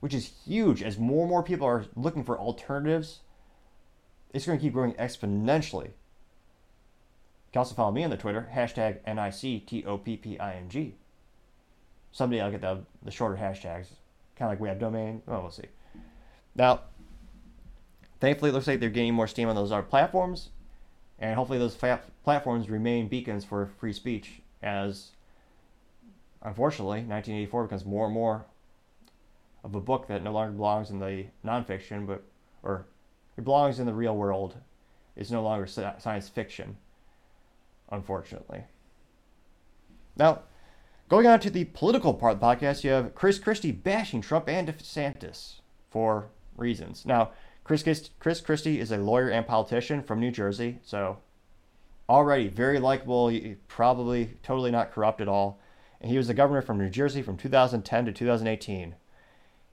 which is huge as more and more people are looking for alternatives it's going to keep growing exponentially. You can also follow me on the Twitter, hashtag N-I-C-T-O-P-P-I-N-G. Someday I'll get the, the shorter hashtags, kind of like we have domain. Well, we'll see. Now, thankfully, it looks like they're gaining more steam on those other platforms, and hopefully those fa- platforms remain beacons for free speech as, unfortunately, 1984 becomes more and more of a book that no longer belongs in the nonfiction, but or it belongs in the real world. It's no longer science fiction, unfortunately. Now, going on to the political part of the podcast, you have Chris Christie bashing Trump and DeSantis for reasons. Now, Chris, Chris Christie is a lawyer and politician from New Jersey, so already very likable, probably totally not corrupt at all. And he was the governor from New Jersey from 2010 to 2018.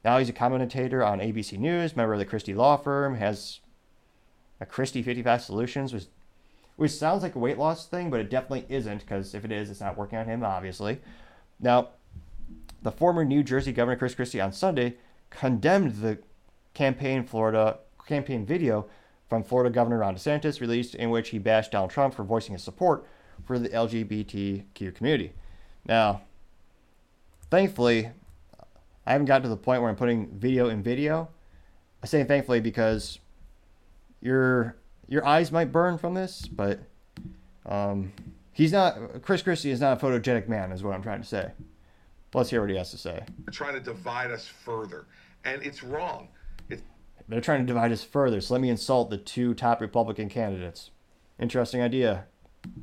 Now he's a commentator on ABC News, member of the Christie Law Firm, has a Christie 55 Solutions, which, which sounds like a weight loss thing, but it definitely isn't, because if it is, it's not working on him, obviously. Now, the former New Jersey Governor Chris Christie on Sunday condemned the campaign Florida campaign video from Florida Governor Ron DeSantis released in which he bashed Donald Trump for voicing his support for the LGBTQ community. Now, thankfully, I haven't gotten to the point where I'm putting video in video. I say thankfully because your your eyes might burn from this, but um, he's not. Chris Christie is not a photogenic man, is what I'm trying to say. Let's hear what he has to say. They're trying to divide us further, and it's wrong. They're trying to divide us further. So let me insult the two top Republican candidates. Interesting idea.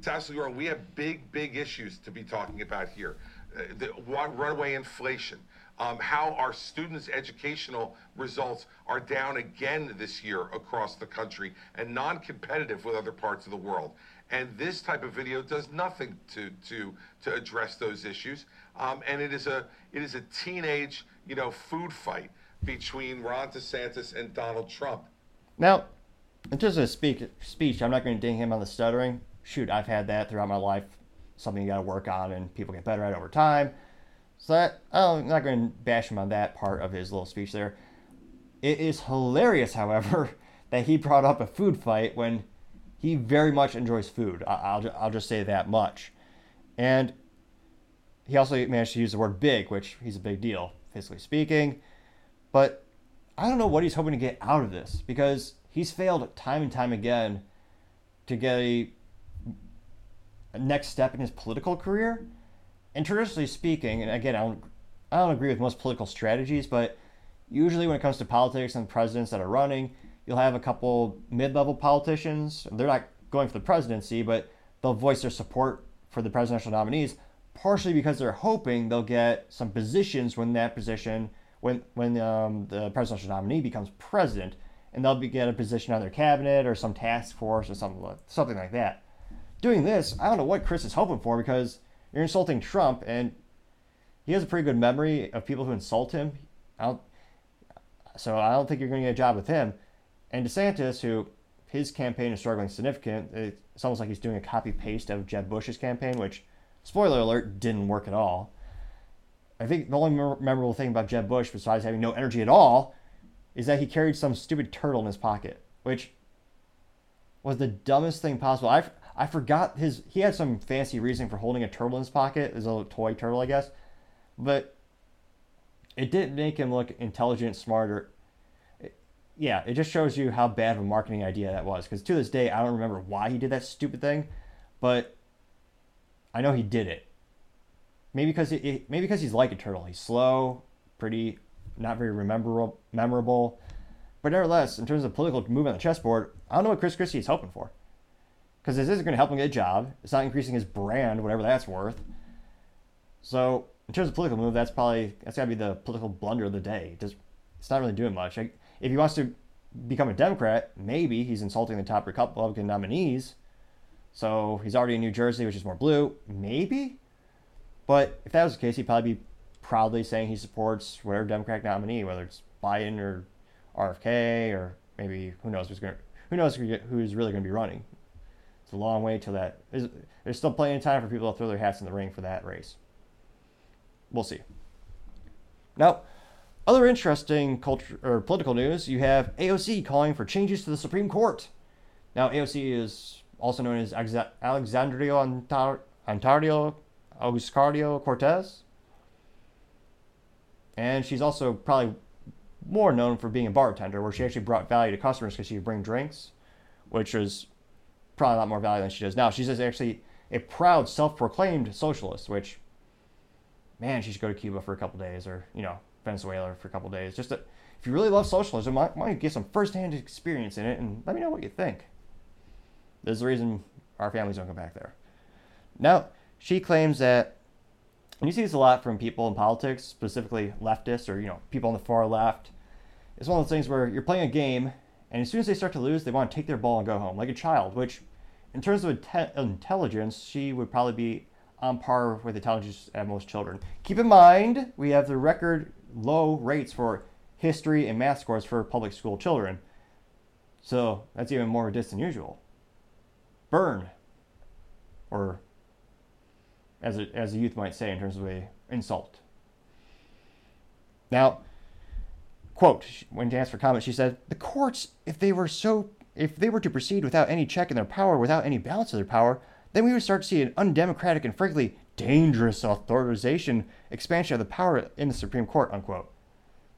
It's. We have big, big issues to be talking about here. Uh, the runaway inflation, um, how our students' educational results are down again this year across the country and non-competitive with other parts of the world. And this type of video does nothing to to to address those issues. Um, and it is a it is a teenage you know food fight between Ron DeSantis and Donald Trump. Now, in terms of speech, I'm not going to ding him on the stuttering. Shoot, I've had that throughout my life. Something you got to work on, and people get better at over time. So that, oh, I'm not going to bash him on that part of his little speech there. It is hilarious, however, that he brought up a food fight when he very much enjoys food. I'll, I'll just say that much. And he also managed to use the word big, which he's a big deal, physically speaking. But I don't know what he's hoping to get out of this because he's failed time and time again to get a, a next step in his political career. And traditionally speaking, and again, I don't, I don't agree with most political strategies, but usually when it comes to politics and presidents that are running, you'll have a couple mid-level politicians. They're not going for the presidency, but they'll voice their support for the presidential nominees, partially because they're hoping they'll get some positions when that position, when when um, the presidential nominee becomes president, and they'll be, get a position on their cabinet or some task force or something like, something like that. Doing this, I don't know what Chris is hoping for because you're insulting Trump, and he has a pretty good memory of people who insult him. I so I don't think you're going to get a job with him. And DeSantis, who his campaign is struggling significant, it's almost like he's doing a copy paste of Jeb Bush's campaign, which, spoiler alert, didn't work at all. I think the only memorable thing about Jeb Bush, besides having no energy at all, is that he carried some stupid turtle in his pocket, which was the dumbest thing possible. I I forgot his. He had some fancy reason for holding a turtle in his pocket, his little toy turtle, I guess. But it didn't make him look intelligent, smarter. It, yeah, it just shows you how bad of a marketing idea that was. Because to this day, I don't remember why he did that stupid thing, but I know he did it. Maybe because it, it, maybe because he's like a turtle. He's slow, pretty, not very memorable. Memorable, but nevertheless, in terms of political movement on the chessboard, I don't know what Chris Christie is hoping for because this isn't going to help him get a job. It's not increasing his brand, whatever that's worth. So in terms of political move, that's probably that's got to be the political blunder of the day. Just it's not really doing much. Like, if he wants to become a Democrat, maybe he's insulting the top Republican nominees. So he's already in New Jersey, which is more blue. Maybe, but if that was the case, he'd probably be proudly saying he supports whatever Democratic nominee, whether it's Biden or RFK or maybe who knows who's going who knows who's really going to be running. It's a long way till that. There's, there's still plenty of time for people to throw their hats in the ring for that race. We'll see. Now, other interesting culture or political news, you have AOC calling for changes to the Supreme Court. Now, AOC is also known as Alexandria Ontario Ocasio Cortez. And she's also probably more known for being a bartender, where she actually brought value to customers because she would bring drinks, which is probably a lot more value than she does now. She's actually a proud, self-proclaimed socialist, which, man, she should go to Cuba for a couple days, or you know, Venezuela for a couple days. Just if you really love socialism, why don't you get some first-hand experience in it, and let me know what you think. There's the reason our families don't go back there. Now, she claims that, and you see this a lot from people in politics, specifically leftists or you know people on the far left. It's one of those things where you're playing a game, and as soon as they start to lose, they want to take their ball and go home, like a child, which in terms of intelligence, she would probably be on par with the intelligence at most children. Keep in mind, we have the record low rates for history and math scores for public school children. So that's even more distant than usual. Burn. Or as a, as a youth might say in terms of a insult. Now, quote, when asked for comment, she said, the courts, if they were so if they were to proceed without any check in their power, without any balance of their power, then we would start to see an undemocratic and frankly dangerous authorization expansion of the power in the Supreme Court, unquote.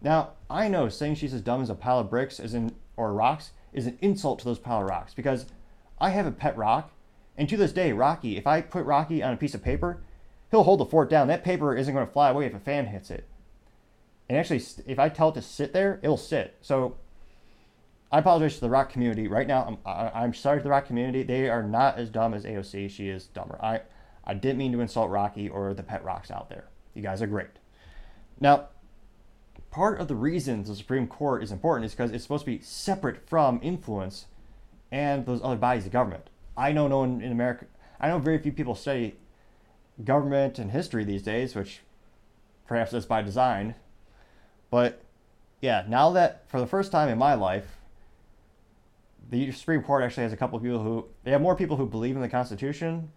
Now, I know saying she's as dumb as a pile of bricks is in, or rocks is an insult to those pile of rocks because I have a pet rock, and to this day, Rocky, if I put Rocky on a piece of paper, he'll hold the fort down. That paper isn't going to fly away if a fan hits it. And actually, if I tell it to sit there, it'll sit. So I apologize to the rock community right now. I'm, I'm sorry to the rock community. They are not as dumb as AOC. She is dumber. I, I didn't mean to insult Rocky or the pet rocks out there. You guys are great. Now, part of the reasons the Supreme Court is important is because it's supposed to be separate from influence and those other bodies of government. I know no one in America, I know very few people study government and history these days, which perhaps that's by design. But yeah, now that for the first time in my life, the Supreme Court actually has a couple of people who they have more people who believe in the Constitution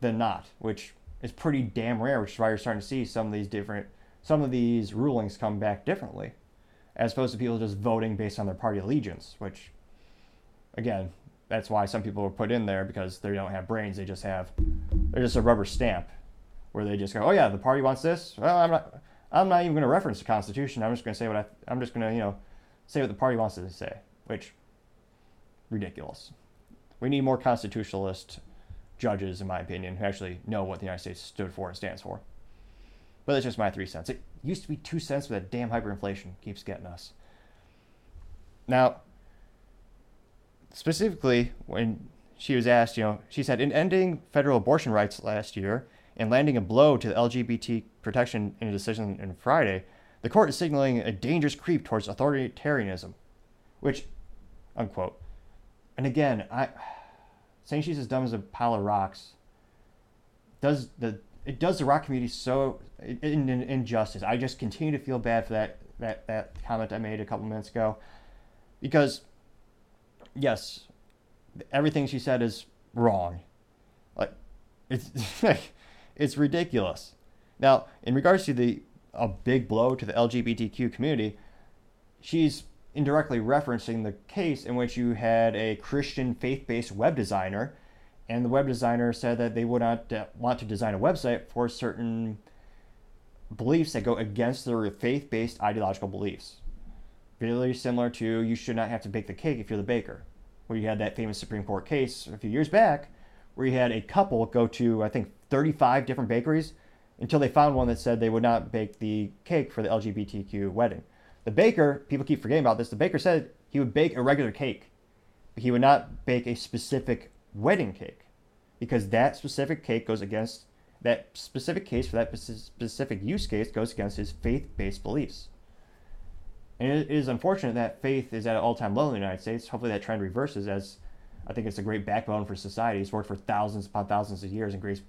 than not, which is pretty damn rare. Which is why you're starting to see some of these different some of these rulings come back differently, as opposed to people just voting based on their party allegiance. Which, again, that's why some people were put in there because they don't have brains. They just have they're just a rubber stamp, where they just go, oh yeah, the party wants this. Well, I'm not. I'm not even going to reference the Constitution. I'm just going to say what I. I'm just going to you know say what the party wants to say, which ridiculous. We need more constitutionalist judges, in my opinion, who actually know what the United States stood for and stands for. But that's just my three cents. It used to be two cents, but that damn hyperinflation keeps getting us. Now, specifically, when she was asked, you know, she said, in ending federal abortion rights last year and landing a blow to the LGBT protection in a decision on Friday, the court is signaling a dangerous creep towards authoritarianism, which, unquote, and again, I saying she's as dumb as a pile of rocks does the it does the rock community so in, in, injustice. I just continue to feel bad for that that that comment I made a couple minutes ago because yes, everything she said is wrong. Like it's it's ridiculous. Now, in regards to the a big blow to the LGBTQ community, she's indirectly referencing the case in which you had a Christian faith based web designer and the web designer said that they would not uh, want to design a website for certain beliefs that go against their faith-based ideological beliefs. Really similar to you should not have to bake the cake if you're the baker, where you had that famous Supreme Court case a few years back, where you had a couple go to I think 35 different bakeries until they found one that said they would not bake the cake for the LGBTQ wedding. The baker, people keep forgetting about this. The baker said he would bake a regular cake, but he would not bake a specific wedding cake because that specific cake goes against that specific case for that specific use case goes against his faith-based beliefs. And it is unfortunate that faith is at an all-time low in the United States. Hopefully that trend reverses as I think it's a great backbone for society. It's worked for thousands upon thousands of years and creates,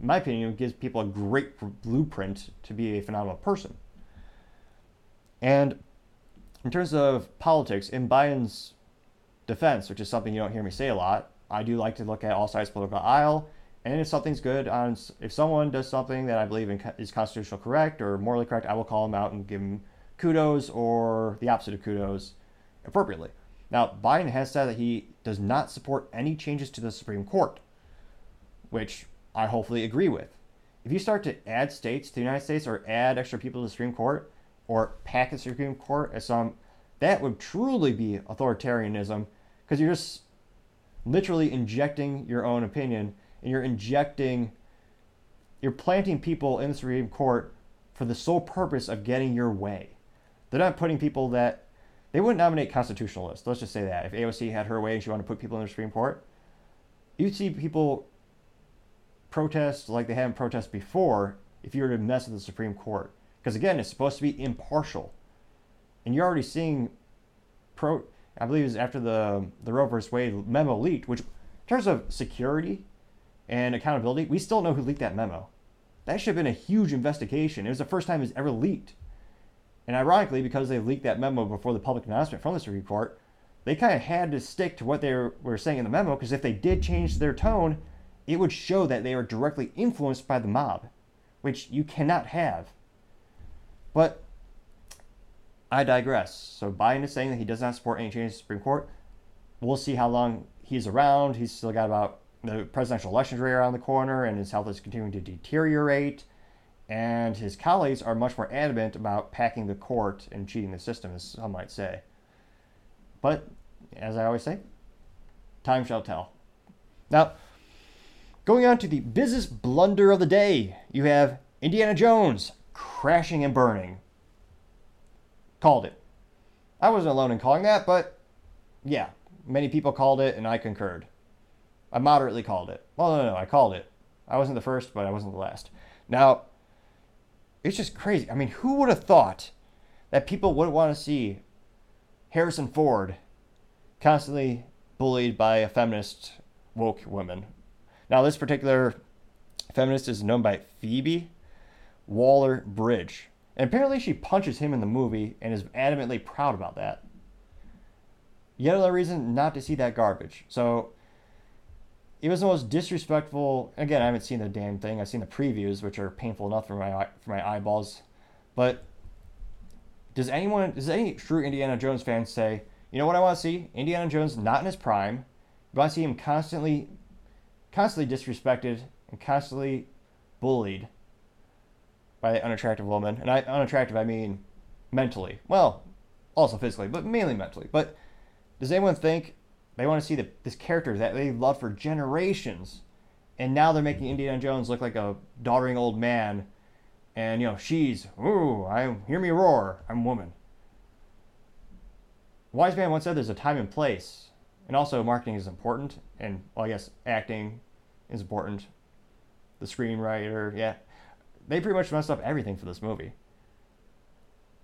in my opinion, gives people a great blueprint to be a phenomenal person. And in terms of politics, in Biden's defense, which is something you don't hear me say a lot, I do like to look at all sides political aisle. And if something's good on, if someone does something that I believe in, is constitutional correct or morally correct, I will call them out and give them kudos or the opposite of kudos appropriately. Now, Biden has said that he does not support any changes to the Supreme Court, which I hopefully agree with. If you start to add states to the United States or add extra people to the Supreme Court or pack the Supreme Court as some, that would truly be authoritarianism because you're just literally injecting your own opinion and you're injecting, you're planting people in the Supreme Court for the sole purpose of getting your way. They're not putting people that they wouldn't nominate constitutionalists. Let's just say that if AOC had her way and she wanted to put people in the Supreme Court, you'd see people protest like they haven't protested before if you were to mess with the Supreme Court. Because again, it's supposed to be impartial, and you're already seeing pro. I believe it was after the the Roe vs. Wade memo leaked, which in terms of security and accountability, we still know who leaked that memo. That should have been a huge investigation. It was the first time it's ever leaked. And ironically, because they leaked that memo before the public announcement from the Supreme Court, they kind of had to stick to what they were saying in the memo because if they did change their tone, it would show that they were directly influenced by the mob, which you cannot have. But I digress. So Biden is saying that he does not support any changes to the Supreme Court. We'll see how long he's around. He's still got about the presidential elections right around the corner, and his health is continuing to deteriorate and his colleagues are much more adamant about packing the court and cheating the system, as some might say. But, as I always say, time shall tell. Now, going on to the business blunder of the day, you have Indiana Jones crashing and burning. Called it. I wasn't alone in calling that, but yeah, many people called it, and I concurred. I moderately called it. Well, no, no, no, I called it. I wasn't the first, but I wasn't the last. Now, it's just crazy. I mean, who would have thought that people would want to see Harrison Ford constantly bullied by a feminist woke woman? Now, this particular feminist is known by Phoebe Waller Bridge. And apparently, she punches him in the movie and is adamantly proud about that. Yet another reason not to see that garbage. So, it was the most disrespectful. Again, I haven't seen the damn thing. I've seen the previews, which are painful enough for my for my eyeballs. But does anyone, does any true Indiana Jones fan say, you know what I want to see? Indiana Jones not in his prime. But I see him constantly, constantly disrespected and constantly bullied by an unattractive woman. And I, unattractive, I mean mentally. Well, also physically, but mainly mentally. But does anyone think they want to see the, this character that they loved for generations, and now they're making Indiana Jones look like a doddering old man, and you know she's ooh, I hear me roar, I'm woman. Wise man once said there's a time and place, and also marketing is important, and well, I guess acting is important. The screenwriter, yeah, they pretty much messed up everything for this movie.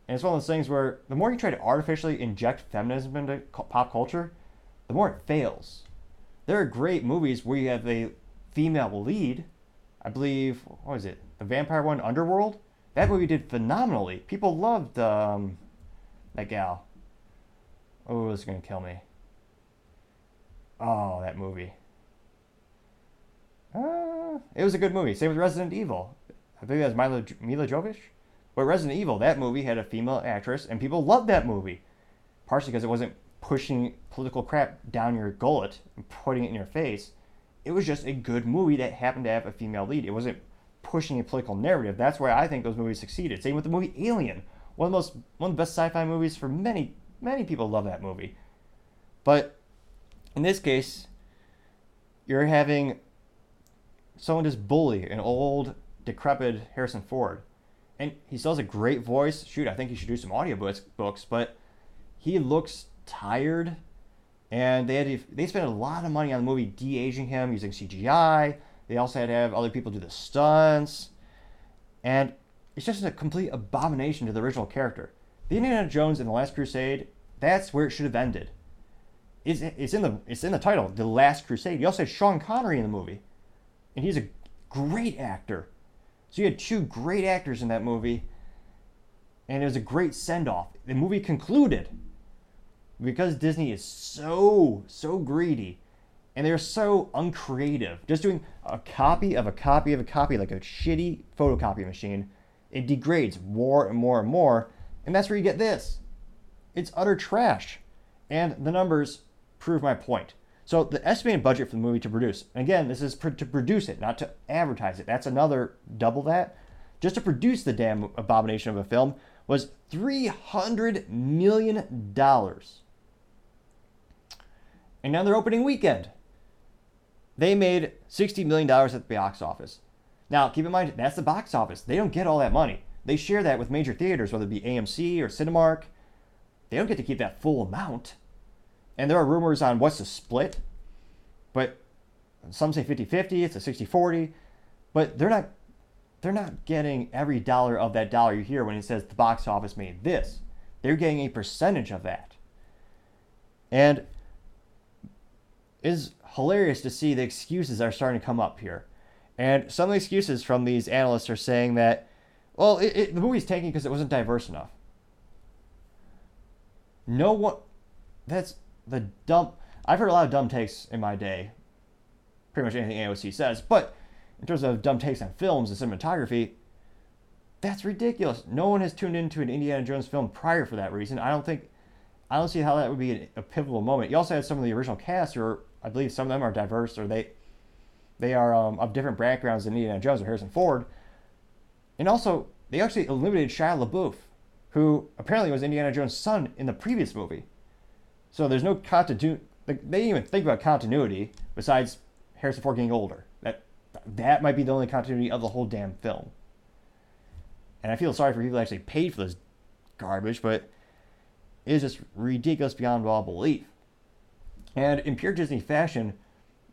And it's one of those things where the more you try to artificially inject feminism into pop culture, the more it fails. There are great movies where you have a female lead. I believe, what was it? The vampire one, Underworld? That movie did phenomenally. People loved um, that gal. Oh, it's going to kill me. Oh, that movie. Uh, it was a good movie. Same with Resident Evil. I think that was Milla, Milla Jovovich. But Resident Evil, that movie had a female actress, and people loved that movie. Partially because it wasn't pushing political crap down your gullet and putting it in your face. It was just a good movie that happened to have a female lead. It wasn't pushing a political narrative. That's why I think those movies succeeded. Same with the movie Alien, one of the most one of the best sci-fi movies for many many people love that movie. But in this case, you're having someone just bully an old, decrepit Harrison Ford. And he still has a great voice. Shoot, I think he should do some audiobooks, books, but he looks tired. And they had to, they spent a lot of money on the movie de-aging him using CGI. They also had to have other people do the stunts. And it's just a complete abomination to the original character. The Indiana Jones and the Last Crusade, that's where it should have ended. It's, it's in the it's in the title, The Last Crusade. You also had Sean Connery in the movie, and he's a great actor. So you had two great actors in that movie, and it was a great send off. The movie concluded because Disney is so so greedy, and they're so uncreative. Just doing a copy of a copy of a copy like a shitty photocopy machine, it degrades more and more and more, and that's where you get this. It's utter trash, and the numbers prove my point. So the estimated budget for the movie to produce, again, this is pr- to produce it, not to advertise it. That's another double that. Just to produce the damn abomination of a film was three hundred million dollars. And now their opening weekend, they made sixty million dollars at the box office. Now, keep in mind that's the box office. They don't get all that money. They share that with major theaters, whether it be AMC or Cinemark. They don't get to keep that full amount and there are rumors on what's the split, but some say 50-50, it's a 60-40, but they're not they're not getting every dollar of that dollar you hear when it says the box office made this. They're getting a percentage of that. And is hilarious to see the excuses are starting to come up here. And some of the excuses from these analysts are saying that, well, it, it, the movie's tanking because it wasn't diverse enough. No one, that's the dumb. I've heard a lot of dumb takes in my day. Pretty much anything AOC says, but in terms of dumb takes on films and cinematography, that's ridiculous. No one has tuned into an Indiana Jones film prior for that reason. I don't think, I don't see how that would be a pivotal moment. You also had some of the original cast, or I believe some of them are diverse, or they, they are um, of different backgrounds than Indiana Jones or Harrison Ford. And also, they actually eliminated Shia LaBeouf, who apparently was Indiana Jones' son in the previous movie. So there's no continuity. They didn't even think about continuity besides Harrison Ford getting older. That that might be the only continuity of the whole damn film. And I feel sorry for people that actually paid for this garbage, but it is just ridiculous beyond all belief. And in pure Disney fashion,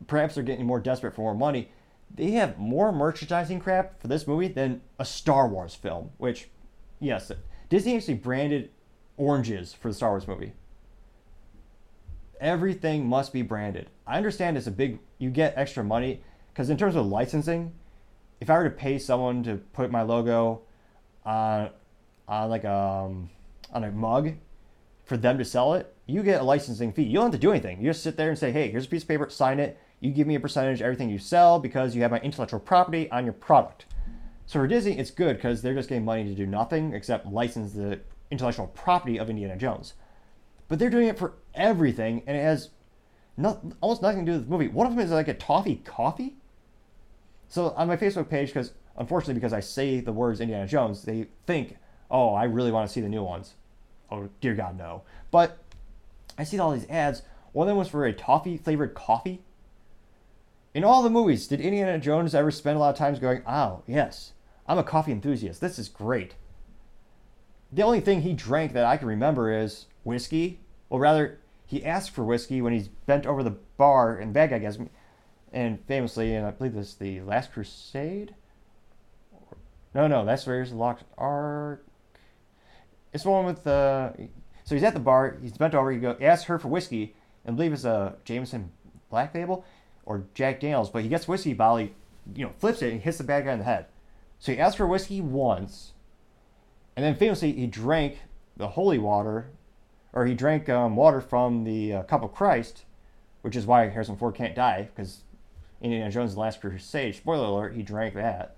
perhaps they're getting more desperate for more money. They have more merchandising crap for this movie than a Star Wars film, which, yes, Disney actually branded oranges for the Star Wars movie everything must be branded. I understand it's a big, you get extra money because in terms of licensing, if I were to pay someone to put my logo on, on like a, um, on a mug for them to sell it, you get a licensing fee. You don't have to do anything. You just sit there and say, hey, here's a piece of paper, sign it. You give me a percentage of everything you sell because you have my intellectual property on your product. So for Disney, it's good because they're just getting money to do nothing except license the intellectual property of Indiana Jones but they're doing it for everything, and it has not, almost nothing to do with the movie. One of them is like a toffee coffee. So on my Facebook page, because unfortunately, because I say the words Indiana Jones, they think, oh, I really want to see the new ones. Oh, dear God, no. But I see all these ads. One of them was for a toffee flavored coffee. In all the movies, did Indiana Jones ever spend a lot of times going, oh, yes, I'm a coffee enthusiast. This is great. The only thing he drank that I can remember is whiskey. Well, rather, he asked for whiskey when he's bent over the bar in bad guy gets and famously, and I believe this is the Last Crusade. No, no, that's the Lost Ark. It's the one with the. Uh, so he's at the bar. He's bent over. He go asks her for whiskey, and I believe it's a Jameson Black Label or Jack Daniels. But he gets whiskey bottle. He, you know, flips it and hits the bad guy in the head. So he asked for whiskey once, and then famously he drank the holy water or he drank um, water from the uh, cup of Christ, which is why Harrison Ford can't die because Indiana Jones' The Last Crusade, spoiler alert, he drank that,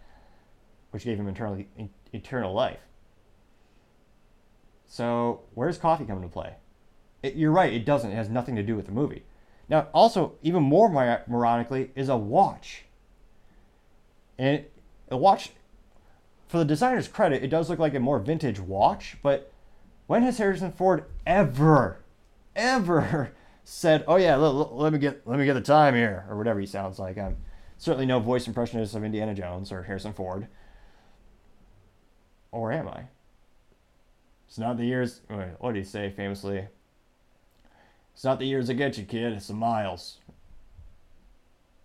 which gave him eternal, eternal life. So where's coffee coming to play? It, you're right, it doesn't. It has nothing to do with the movie. Now, also, even more mor- moronically, is a watch. And a watch, for the designer's credit, it does look like a more vintage watch, but when has Harrison Ford ever, ever said, "Oh yeah, let, let me get let me get the time here," or whatever he sounds like? I'm certainly no voice impressionist of Indiana Jones or Harrison Ford. Or am I? It's not the years. What do you say famously? It's not the years that get you, kid. It's the miles.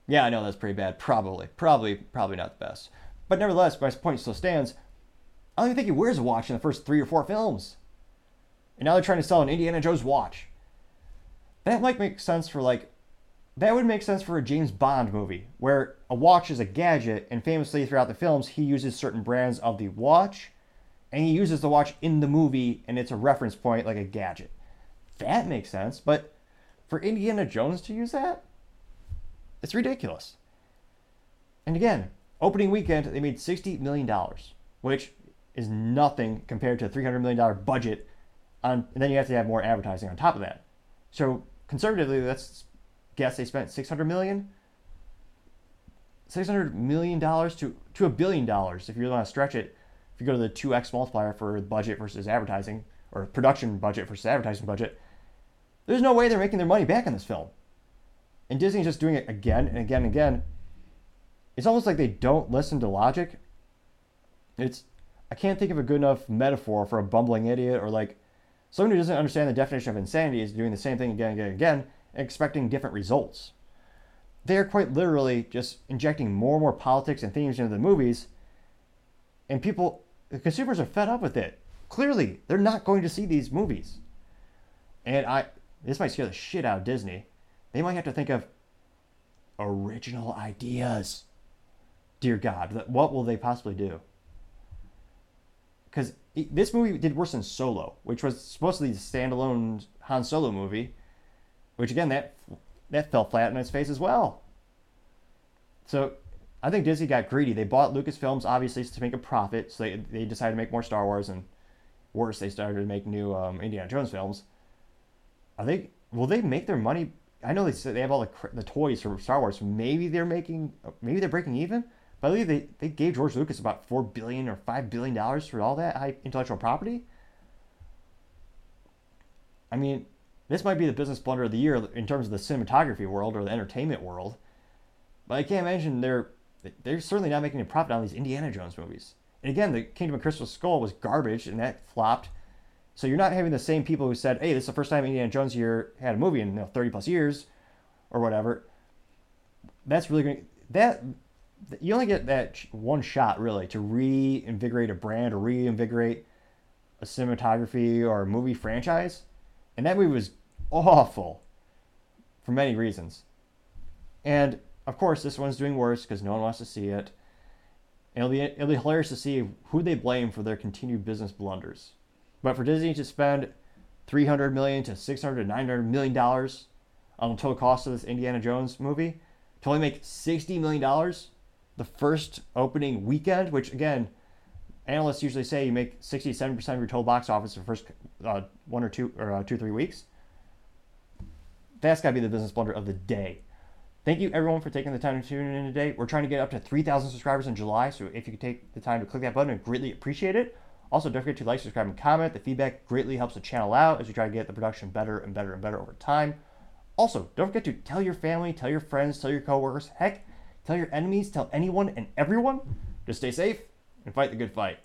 Yeah, I know that's pretty bad. Probably, probably, probably not the best. But nevertheless, my point still stands. I don't even think he wears a watch in the first three or four films. And now they're trying to sell an Indiana Jones watch. That might make sense for like, that would make sense for a James Bond movie where a watch is a gadget, and famously throughout the films, he uses certain brands of the watch, and he uses the watch in the movie, and it's a reference point like a gadget. That makes sense, but for Indiana Jones to use that, it's ridiculous. And again, opening weekend, they made $60 million, which is nothing compared to a $300 million budget. On, and then you have to have more advertising on top of that. So conservatively, let's guess they spent 600 million. 600 million dollars to to a billion dollars if you really want to stretch it. If you go to the 2x multiplier for budget versus advertising or production budget versus advertising budget, there's no way they're making their money back on this film. And Disney's just doing it again and again and again. It's almost like they don't listen to logic. It's I can't think of a good enough metaphor for a bumbling idiot or like someone who doesn't understand the definition of insanity is doing the same thing again and again and again expecting different results. They are quite literally just injecting more and more politics and themes into the movies, and people, the consumers are fed up with it. Clearly, they're not going to see these movies. And I, this might scare the shit out of Disney. They might have to think of original ideas. Dear God, what will they possibly do? Because this movie did worse than Solo, which was supposed to be the standalone Han Solo movie, which again that that fell flat in its face as well. So I think Disney got greedy. They bought Lucasfilms obviously to make a profit, so they they decided to make more Star Wars, and worse, they started to make new um, Indiana Jones films. Are they? Will they make their money? I know they said they have all the the toys from Star Wars. Maybe they're making, maybe they're breaking even. But I believe they, they gave George Lucas about four billion or five billion dollars for all that high intellectual property. I mean, this might be the business blunder of the year in terms of the cinematography world or the entertainment world. But I can't imagine they're they're certainly not making a profit on these Indiana Jones movies. And again, the Kingdom of Crystal Skull was garbage and that flopped. So you're not having the same people who said, "Hey, this is the first time Indiana Jones here had a movie in you know, 30 plus years," or whatever. That's really going that you only get that one shot really to reinvigorate a brand or reinvigorate a cinematography or a movie franchise, and that movie was awful for many reasons. And of course, this one's doing worse because no one wants to see it. It'll be it'll be hilarious to see who they blame for their continued business blunders. But for Disney to spend 300 million to 600 to 900 million dollars on the total cost of this Indiana Jones movie to only make 60 million dollars the first opening weekend, which again, analysts usually say you make 67% of your total box office the first uh, one or two or uh, two three weeks. That's got to be the business blunder of the day. Thank you everyone for taking the time to tune in today. We're trying to get up to 3,000 subscribers in July, so if you could take the time to click that button, I'd greatly appreciate it. Also, don't forget to like, subscribe, and comment. The feedback greatly helps the channel out as we try to get the production better and better and better over time. Also, don't forget to tell your family, tell your friends, tell your coworkers, heck, tell your enemies, tell anyone and everyone to stay safe and fight the good fight.